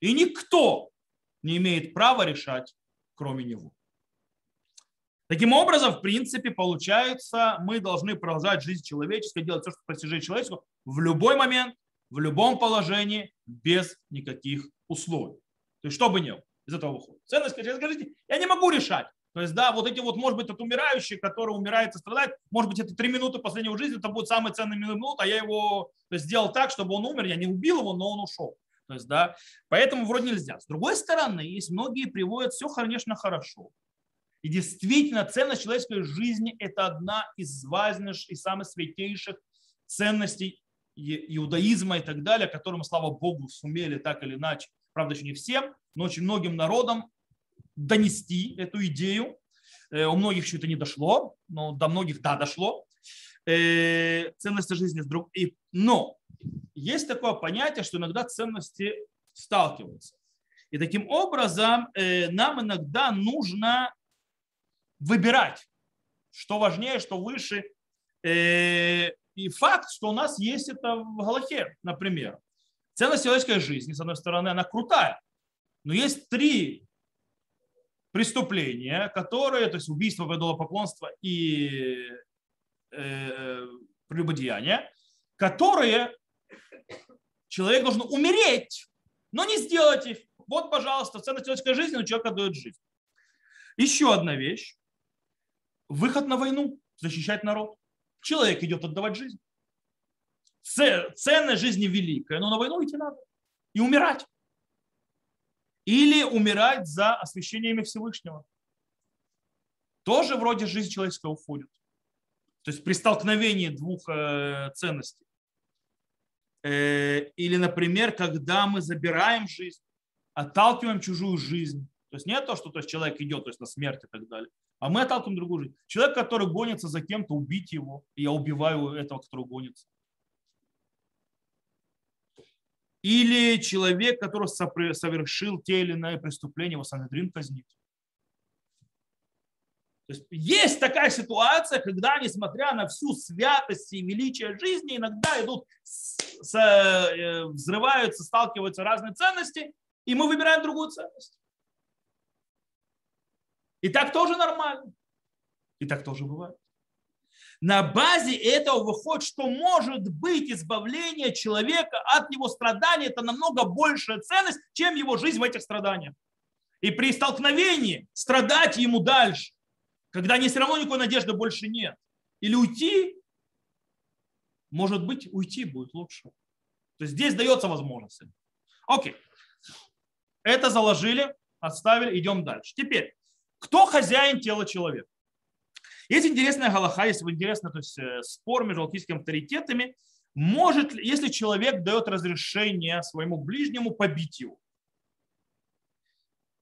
И никто не имеет права решать, кроме него. Таким образом, в принципе, получается, мы должны продолжать жизнь человеческой, делать все, что достижение человеческого в любой момент, в любом положении, без никаких условий. То есть, что бы ни было, из этого выходит. Ценность, скажите, я не могу решать. То есть, да, вот эти вот, может быть, тот умирающий, который умирает и страдает, может быть, это три минуты последнего жизни, это будет самый ценный минут, а я его то есть, сделал так, чтобы он умер, я не убил его, но он ушел. То есть, да, поэтому вроде нельзя. С другой стороны, есть многие приводят, все, конечно, хорошо. И действительно, ценность человеческой жизни – это одна из важнейших и самых святейших ценностей иудаизма и так далее, которым, слава Богу, сумели так или иначе, правда, еще не всем, но очень многим народам донести эту идею. Э, у многих еще это не дошло, но до многих, да, дошло. Э, ценности жизни вдруг. Но есть такое понятие, что иногда ценности сталкиваются. И таким образом э, нам иногда нужно выбирать, что важнее, что выше. Э, и факт, что у нас есть это в Галахе, например. Ценность человеческой жизни, с одной стороны, она крутая, но есть три преступления, которые, то есть убийство, идолопоклонство и э, прелюбодеяние, которые человек должен умереть, но не сделать их. Вот, пожалуйста, ценность человеческой жизни, но человек отдает жизнь. Еще одна вещь. Выход на войну, защищать народ. Человек идет отдавать жизнь. Ценность жизни великая, но на войну идти надо. И умирать. Или умирать за освящение имя Всевышнего. Тоже вроде жизнь человеческая уходит. То есть при столкновении двух э, ценностей. Э, или, например, когда мы забираем жизнь, отталкиваем чужую жизнь. То есть не то, что то есть человек идет то есть на смерть и так далее, а мы отталкиваем другую жизнь. Человек, который гонится за кем-то, убить его, я убиваю этого, который гонится. Или человек, который совершил те или иные преступления, его Санедрин казнит. То есть есть такая ситуация, когда, несмотря на всю святость и величие жизни, иногда идут, э, взрываются, сталкиваются разные ценности, и мы выбираем другую ценность. И так тоже нормально. И так тоже бывает. На базе этого выходит, что может быть избавление человека от его страданий. Это намного большая ценность, чем его жизнь в этих страданиях. И при столкновении страдать ему дальше когда не все равно никакой надежды больше нет. Или уйти, может быть, уйти будет лучше. То есть здесь дается возможность. Окей. Это заложили, отставили, идем дальше. Теперь, кто хозяин тела человека? Есть интересная галаха, есть интересный то есть, э, спор между алкийскими авторитетами. Может ли, если человек дает разрешение своему ближнему побить его,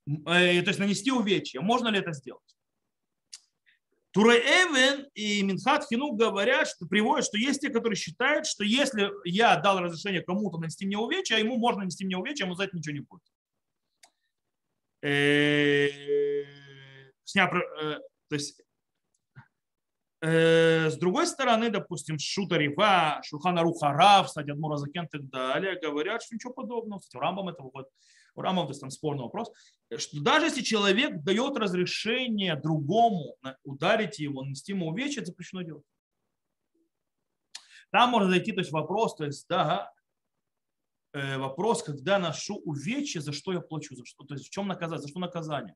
э, то есть нанести увечья, можно ли это сделать? Турей Эвен и Минхат Хину говорят, что приводят, что есть те, которые считают, что если я дал разрешение кому-то нанести мне увечья, ему можно нанести мне увечья, ему за это ничего не будет. Э, Сня, э, то есть, э, с другой стороны, допустим, Шута Рива, Шухана Рухара, кстати, Адмура Закен и так далее, говорят, что ничего подобного. Кстати, Рамбам это выходит у Рамов, то есть там спорный вопрос, что даже если человек дает разрешение другому ударить его, нанести ему увечья, это запрещено делать. Там можно зайти, то есть вопрос, то есть, да, э, вопрос, когда ношу увечья, за что я плачу, за что, то есть в чем наказание, за что наказание.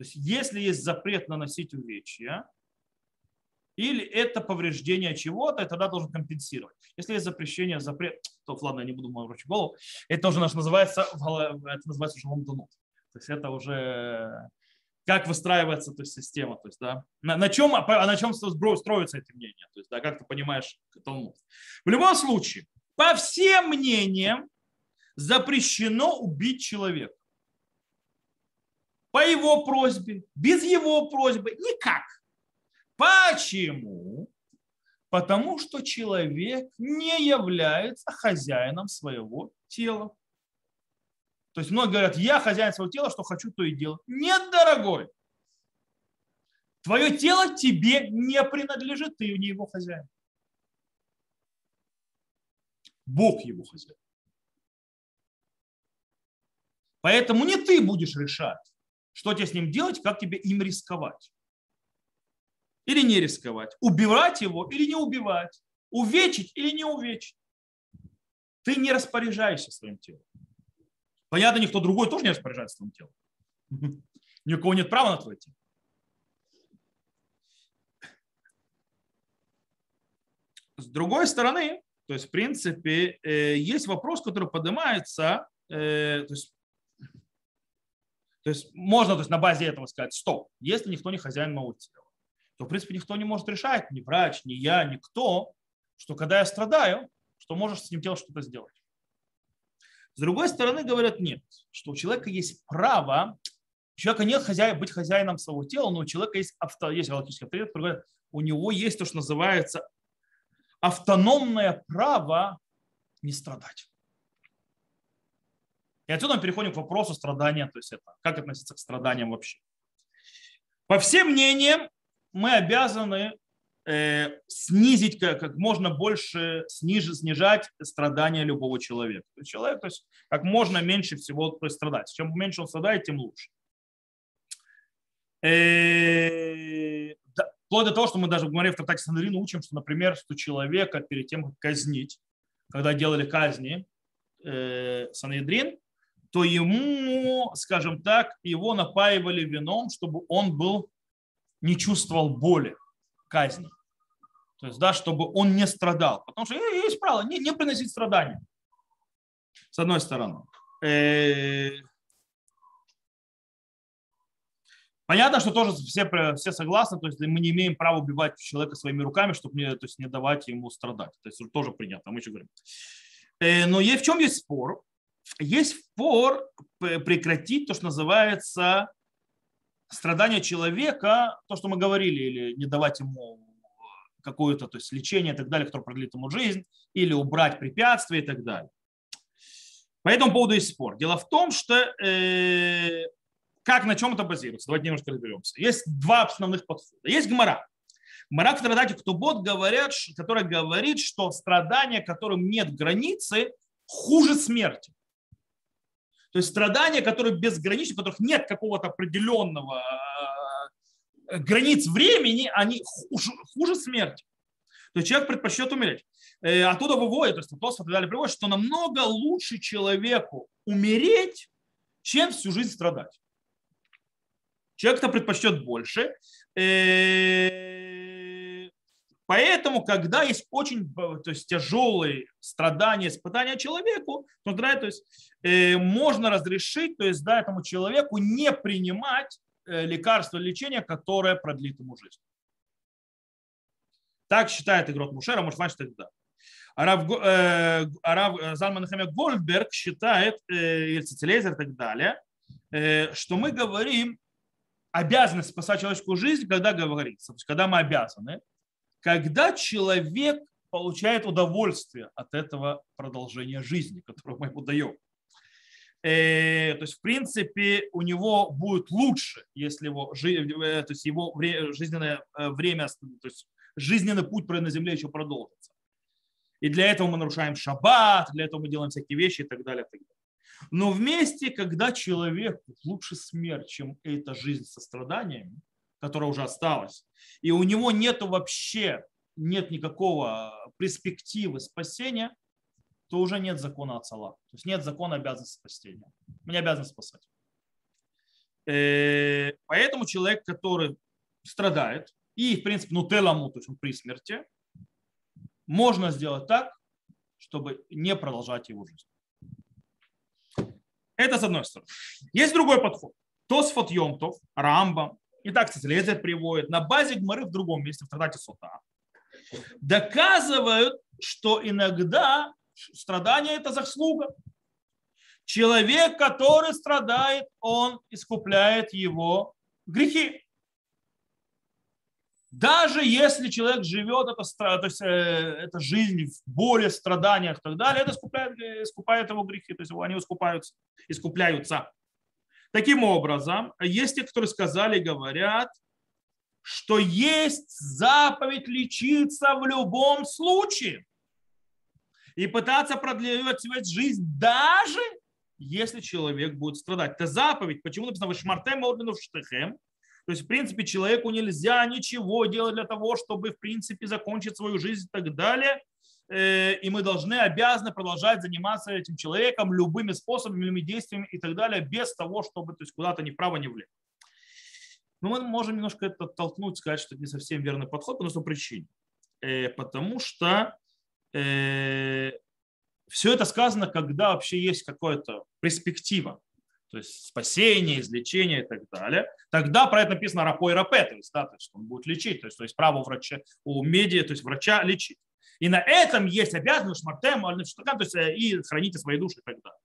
То есть если есть запрет наносить увечья, или это повреждение чего-то, и тогда должен компенсировать. Если есть запрещение, запрет, то ладно, я не буду морочить голову, это уже наш называется, это называется уже ломдунут. То есть это уже как выстраивается то есть, система, то есть, да, на, на, чем, а на чем строится эти мнения, то есть, да, как ты понимаешь Талмуд. В любом случае, по всем мнениям, запрещено убить человека. По его просьбе, без его просьбы, никак. Почему? Потому что человек не является хозяином своего тела. То есть многие говорят, я хозяин своего тела, что хочу, то и делаю. Нет, дорогой. Твое тело тебе не принадлежит, ты не его хозяин. Бог его хозяин. Поэтому не ты будешь решать, что тебе с ним делать, как тебе им рисковать или не рисковать, убивать его или не убивать, увечить или не увечить. Ты не распоряжаешься своим телом. Понятно, никто другой тоже не распоряжается своим телом. [LAUGHS] Ни у кого нет права на твое тело. С другой стороны, то есть, в принципе, э, есть вопрос, который поднимается, э, то есть, то есть можно то есть, на базе этого сказать, стоп, если никто не хозяин моего тела, то, в принципе, никто не может решать, ни врач, ни я, никто, что когда я страдаю, что можешь с этим телом что-то сделать. С другой стороны, говорят, нет, что у человека есть право, у человека нет хозяина, быть хозяином своего тела, но у человека есть, авто, есть галактический авторитет, говорит, у него есть то, что называется автономное право не страдать. И отсюда мы переходим к вопросу страдания, то есть это, как относиться к страданиям вообще. По всем мнениям, мы обязаны э, снизить как, можно больше, сниж, снижать страдания любого человека. То есть человек, то есть как можно меньше всего то есть, страдать. Чем меньше он страдает, тем лучше. Э, да, вплоть до того, что мы даже в Гмаре в Трактате Сандрина учим, что, например, что человека перед тем, как казнить, когда делали казни э, Санедрин, то ему, скажем так, его напаивали вином, чтобы он был, не чувствовал боли казни. То есть, да, чтобы он не страдал. Потому что есть правило, не, не приносить страдания. С одной стороны. Э, понятно, что тоже все, все согласны, то есть мы не имеем права убивать человека своими руками, чтобы не, то есть не давать ему страдать. То есть тоже принято, мы еще говорим. Э, но в чем есть спор? Есть спор прекратить то, что называется страдание человека, то, что мы говорили, или не давать ему какое-то то есть лечение и так далее, которое продлит ему жизнь, или убрать препятствия и так далее. По этому поводу есть спор. Дело в том, что э, как на чем это базируется? Давайте немножко разберемся. Есть два основных подхода. Есть гмара. Гмара в Традате Ктубот говорят, которая говорит, что страдания, которым нет границы, хуже смерти. То есть страдания, которые безграничны, у которых нет какого-то определенного э, границ времени, они хуже, хуже смерти. То есть человек предпочтет умереть. Э, оттуда выводит, то есть Тосфот и далее приводит, что намного лучше человеку умереть, чем всю жизнь страдать. Человек-то предпочтет больше. Э, поэтому, когда есть очень то есть, тяжелые страдания, испытания человеку, то, то есть, э, можно разрешить то есть, да, этому человеку не принимать э, лекарство лечения, которое продлит ему жизнь. Так считает Игрот Мушера, может, значит, тогда. Арав, э, Арав Залман Гольдберг считает, э, и Цицелезер и так далее, э, что мы говорим обязанность спасать человеческую жизнь, когда говорится, когда мы обязаны, когда человек получает удовольствие от этого продолжения жизни, которое мы ему даем. Э, то есть, в принципе, у него будет лучше, если его, э, то есть его жизненное э, время, то есть жизненный путь на земле еще продолжится. И для этого мы нарушаем шаббат, для этого мы делаем всякие вещи и так далее. И так далее. Но вместе, когда человек лучше смерть, чем эта жизнь со страданиями, которая уже осталась, и у него нет вообще нет никакого перспективы спасения, то уже нет закона Ацала. То есть нет закона обязанности спасения. Мы не обязаны спасать. Э, поэтому человек, который страдает, и, в принципе, ну, теламу, то есть он при смерти, можно сделать так, чтобы не продолжать его жизнь. Это с одной стороны. Есть другой подход. Тосфот Йомтов, Рамба, и так, кстати, Лезер приводит, на базе Гмары в другом месте, в Традате Сота, доказывают, что иногда страдание – это заслуга. Человек, который страдает, он искупляет его грехи. Даже если человек живет, это, то есть, э, это жизнь в боли, страданиях и так далее, это искупляет, э, искупает его грехи, то есть они искупаются, искупляются. Таким образом, есть те, которые сказали, говорят, что есть заповедь лечиться в любом случае и пытаться продлевать жизнь даже если человек будет страдать. Это заповедь. Почему написано «Шмартем ордену штехем»? То есть, в принципе, человеку нельзя ничего делать для того, чтобы, в принципе, закончить свою жизнь и так далее. Э, и мы должны, обязаны продолжать заниматься этим человеком любыми способами, любыми действиями и так далее, без того, чтобы то есть, куда-то ни вправо, ни влево. Но мы можем немножко это толкнуть, сказать, что это не совсем верный подход по одной причине. Э, потому что э, все это сказано, когда вообще есть какая-то перспектива то есть спасение, излечение и так далее, тогда про это написано рапо рапе, то есть, да, то есть он будет лечить, то есть, то есть право врача, у медиа, то есть врача лечить. И на этом есть обязанность шмартем, то есть э, и храните свои души и так далее.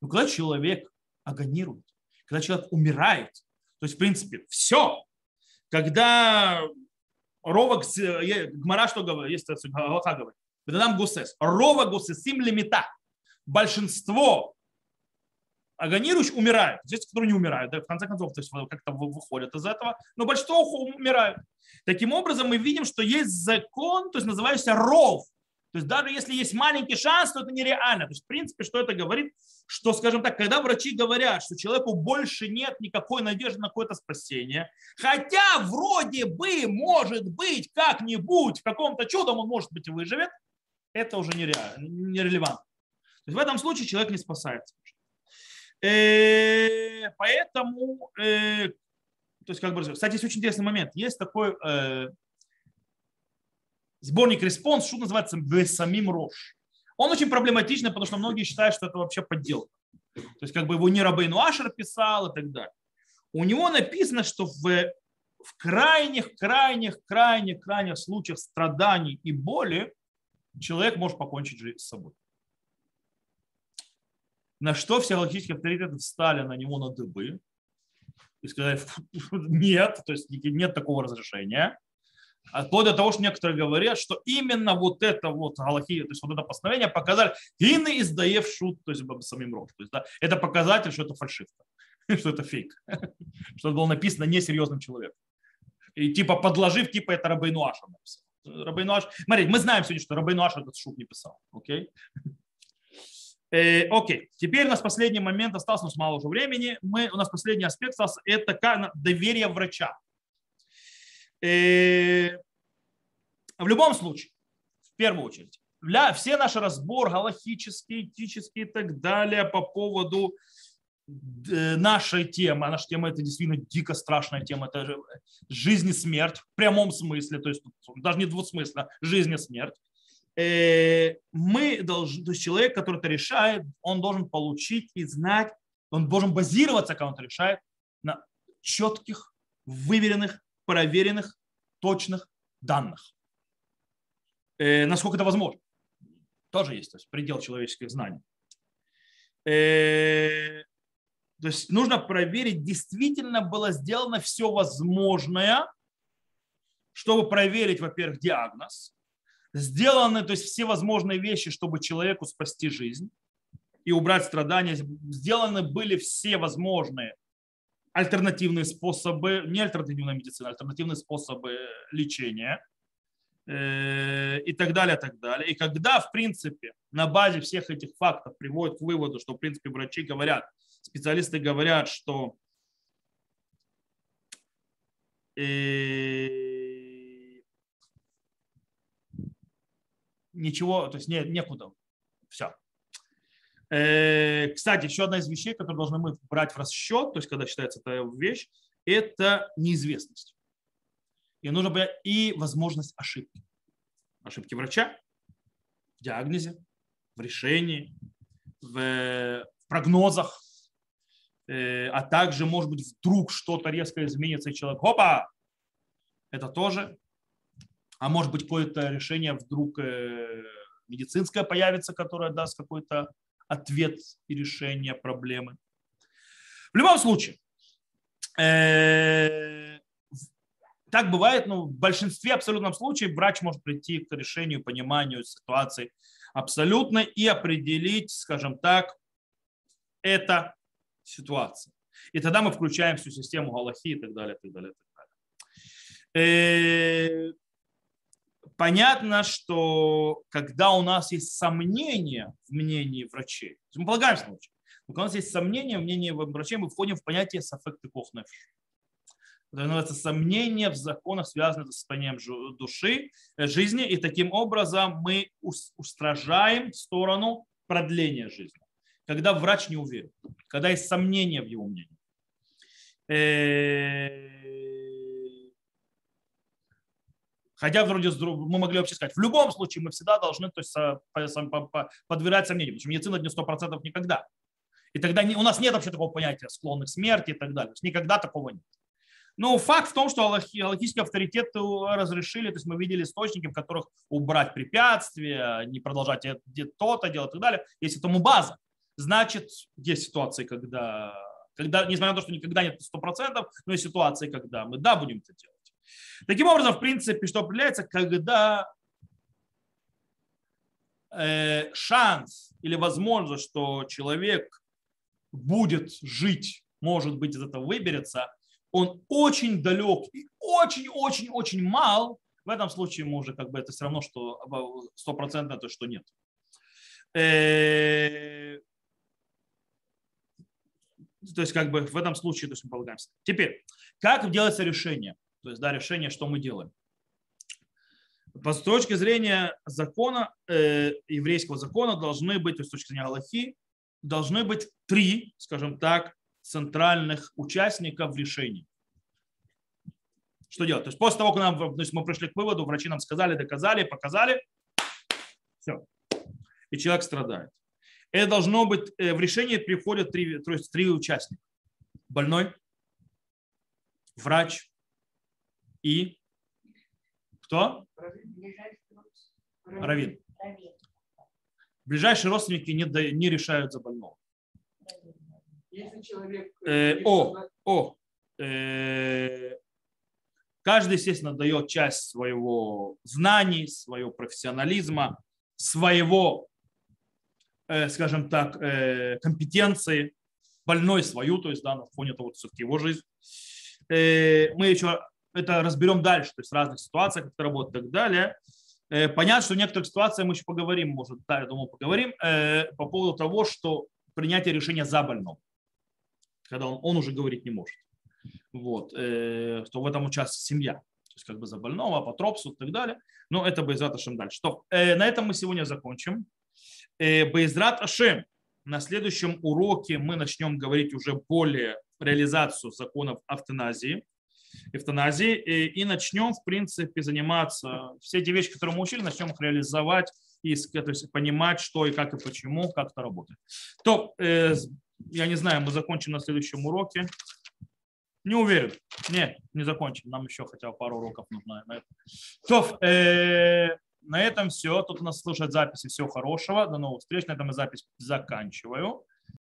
Но когда человек агонирует, когда человек умирает, то есть, в принципе, все, когда Рова, Гмара что говорит, есть Галаха говорит, Бедадам Гусес, Рова Гусесим лимита, большинство агонирующие умирают. Есть, которые не умирают, да, в конце концов, то есть как-то выходят из этого, но большинство умирают. Таким образом, мы видим, что есть закон, то есть называющийся ров. То есть даже если есть маленький шанс, то это нереально. То есть, в принципе, что это говорит? Что, скажем так, когда врачи говорят, что человеку больше нет никакой надежды на какое-то спасение, хотя вроде бы, может быть, как-нибудь, каком-то чудом он, может быть, выживет, это уже нереально, нерелевантно. То есть в этом случае человек не спасается. Э, поэтому, э, то есть, как бы, кстати, есть очень интересный момент. Есть такой э, сборник респонс, что называется Бсамим Рош. Он очень проблематичный, потому что многие считают, что это вообще подделка. То есть, как бы его не Рабейну Ашер писал и так далее. У него написано, что в, в крайних, крайних, крайних, крайних случаях страданий и боли человек может покончить жизнь с собой. На что все логические авторитеты встали на него на дыбы и сказали, [LAUGHS] нет, то есть нет такого разрешения. А вплоть до того, что некоторые говорят, что именно вот это вот галахия, то есть вот это постановление показали, ины издаев шут, то есть самим рот. То есть, да, это показатель, что это фальшивка, [LAUGHS] что это фейк, [LAUGHS] что это было написано несерьезным человеком. И типа подложив, типа это Рабейну Аша написал. Рабейну Аш... Смотрите, мы знаем сегодня, что Рабейну Аша этот шут не писал. Окей? Э, окей, теперь у нас последний момент остался, у нас мало уже времени. Мы, у нас последний аспект остался, это доверие врача. Э, в любом случае, в первую очередь, для, все наши разборы галахические, этические и так далее по поводу э, нашей темы, а наша тема это действительно дико страшная тема, это жизнь и смерть в прямом смысле, то есть даже не двусмысленно, жизнь и смерть. Э, мы должны, то есть человек, который это решает, он должен получить и знать, он должен базироваться, когда он это решает, на четких, выверенных, проверенных, точных данных. Э, насколько это возможно. Тоже есть то есть предел человеческих знаний. Э, то есть нужно проверить, действительно было сделано все возможное, чтобы проверить, во-первых, диагноз, сделаны то есть все возможные вещи, чтобы человеку спасти жизнь и убрать страдания. Сделаны были все возможные альтернативные способы, не альтернативная медицина, альтернативные способы лечения э, и так далее, так далее. И когда, в принципе, на базе всех этих фактов приводят к выводу, что, в принципе, врачи говорят, специалисты говорят, что э, ничего, то есть не, некуда. Все. Э, кстати, еще одна из вещей, которую должны мы брать в расчет, то есть когда считается эта вещь, это неизвестность. И нужно быть и возможность ошибки. Ошибки врача в диагнозе, в решении, в прогнозах, э, а также, может быть, вдруг что-то резко изменится, и человек, опа, это тоже а может быть какое-то решение вдруг э, медицинское появится, которое даст какой-то ответ и решение проблемы. В любом случае, э, так бывает, но в большинстве абсолютном случае врач может прийти к решению, пониманию ситуации абсолютно и определить, скажем так, это ситуация. И тогда мы включаем всю систему Галахи и так далее, и так далее, и так далее. Э, понятно, что когда у нас есть сомнения в мнении врачей, мы полагаемся на врачей, когда у нас есть сомнения в мнении врачей, мы входим в понятие саффекты кохнефш. Это называется сомнение в законах, связанных с состоянием души, э, жизни, и таким образом мы устражаем сторону продления жизни. Когда врач не уверен, когда есть сомнения в его мнении. Э, Хотя вроде мы могли вообще сказать, в любом случае мы всегда должны то есть, подвергать сомнению, потому что медицина не 100% никогда. И тогда не, у нас нет вообще такого понятия склонных смерти и так далее. То есть никогда такого нет. Но факт в том, что аллахийские авторитеты разрешили, то есть мы видели источники, в которых убрать препятствия, не продолжать то-то делать и так далее. Если этому база, значит, есть ситуации, когда, когда, несмотря на то, что никогда нет 100%, но есть ситуации, когда мы, да, будем это делать. Таким образом, в принципе, что определяется, когда э, шанс или возможность, что человек будет жить, может быть, из этого выберется, он очень далек и очень-очень-очень мал, в этом случае мы уже как бы это все равно, что стопроцентно то, что нет. Э, то есть как бы в этом случае то есть мы полагаемся. Теперь, как делается решение? То есть, да, решение, что мы делаем. С точки зрения закона, э, еврейского закона должны быть, то есть с точки зрения Аллахи, должны быть три, скажем так, центральных участников в решении. Что делать? То есть после того, как нам, то есть мы пришли к выводу, врачи нам сказали, доказали, показали, все. И человек страдает. Это должно быть, э, в решение приходят три, то есть три участника. Больной, врач и кто? Равин. Ближайшие родственники не, не решают за больного. Если человек... Э, о, о, э, каждый, естественно, дает часть своего знаний, своего профессионализма, своего, э, скажем так, э, компетенции, больной свою, то есть да, на фоне того, все-таки его жизнь. Э, мы еще это разберем дальше, то есть в разных ситуациях, как это работает и так далее. Э, понятно, что в некоторых ситуациях мы еще поговорим, может, да, я думаю, поговорим э, по поводу того, что принятие решения за больного, когда он, он уже говорить не может. Вот, э, что в этом участвует семья, то есть как бы за больного, апотропсу и так далее. Но это Байзрат Ашем дальше. Что, на этом мы сегодня закончим. Байзрат Ашем. На следующем уроке мы начнем говорить уже более реализацию законов автоназии эвтаназии и, и начнем, в принципе, заниматься, все эти вещи, которые мы учили, начнем их реализовать и то есть, понимать, что и как и почему, как это работает. То, э, я не знаю, мы закончим на следующем уроке. Не уверен. Нет, не закончим. Нам еще хотя бы пару уроков нужно на это. То, э, на этом все. Тут у нас слушать записи. Всего хорошего. До новых встреч. На этом я запись заканчиваю.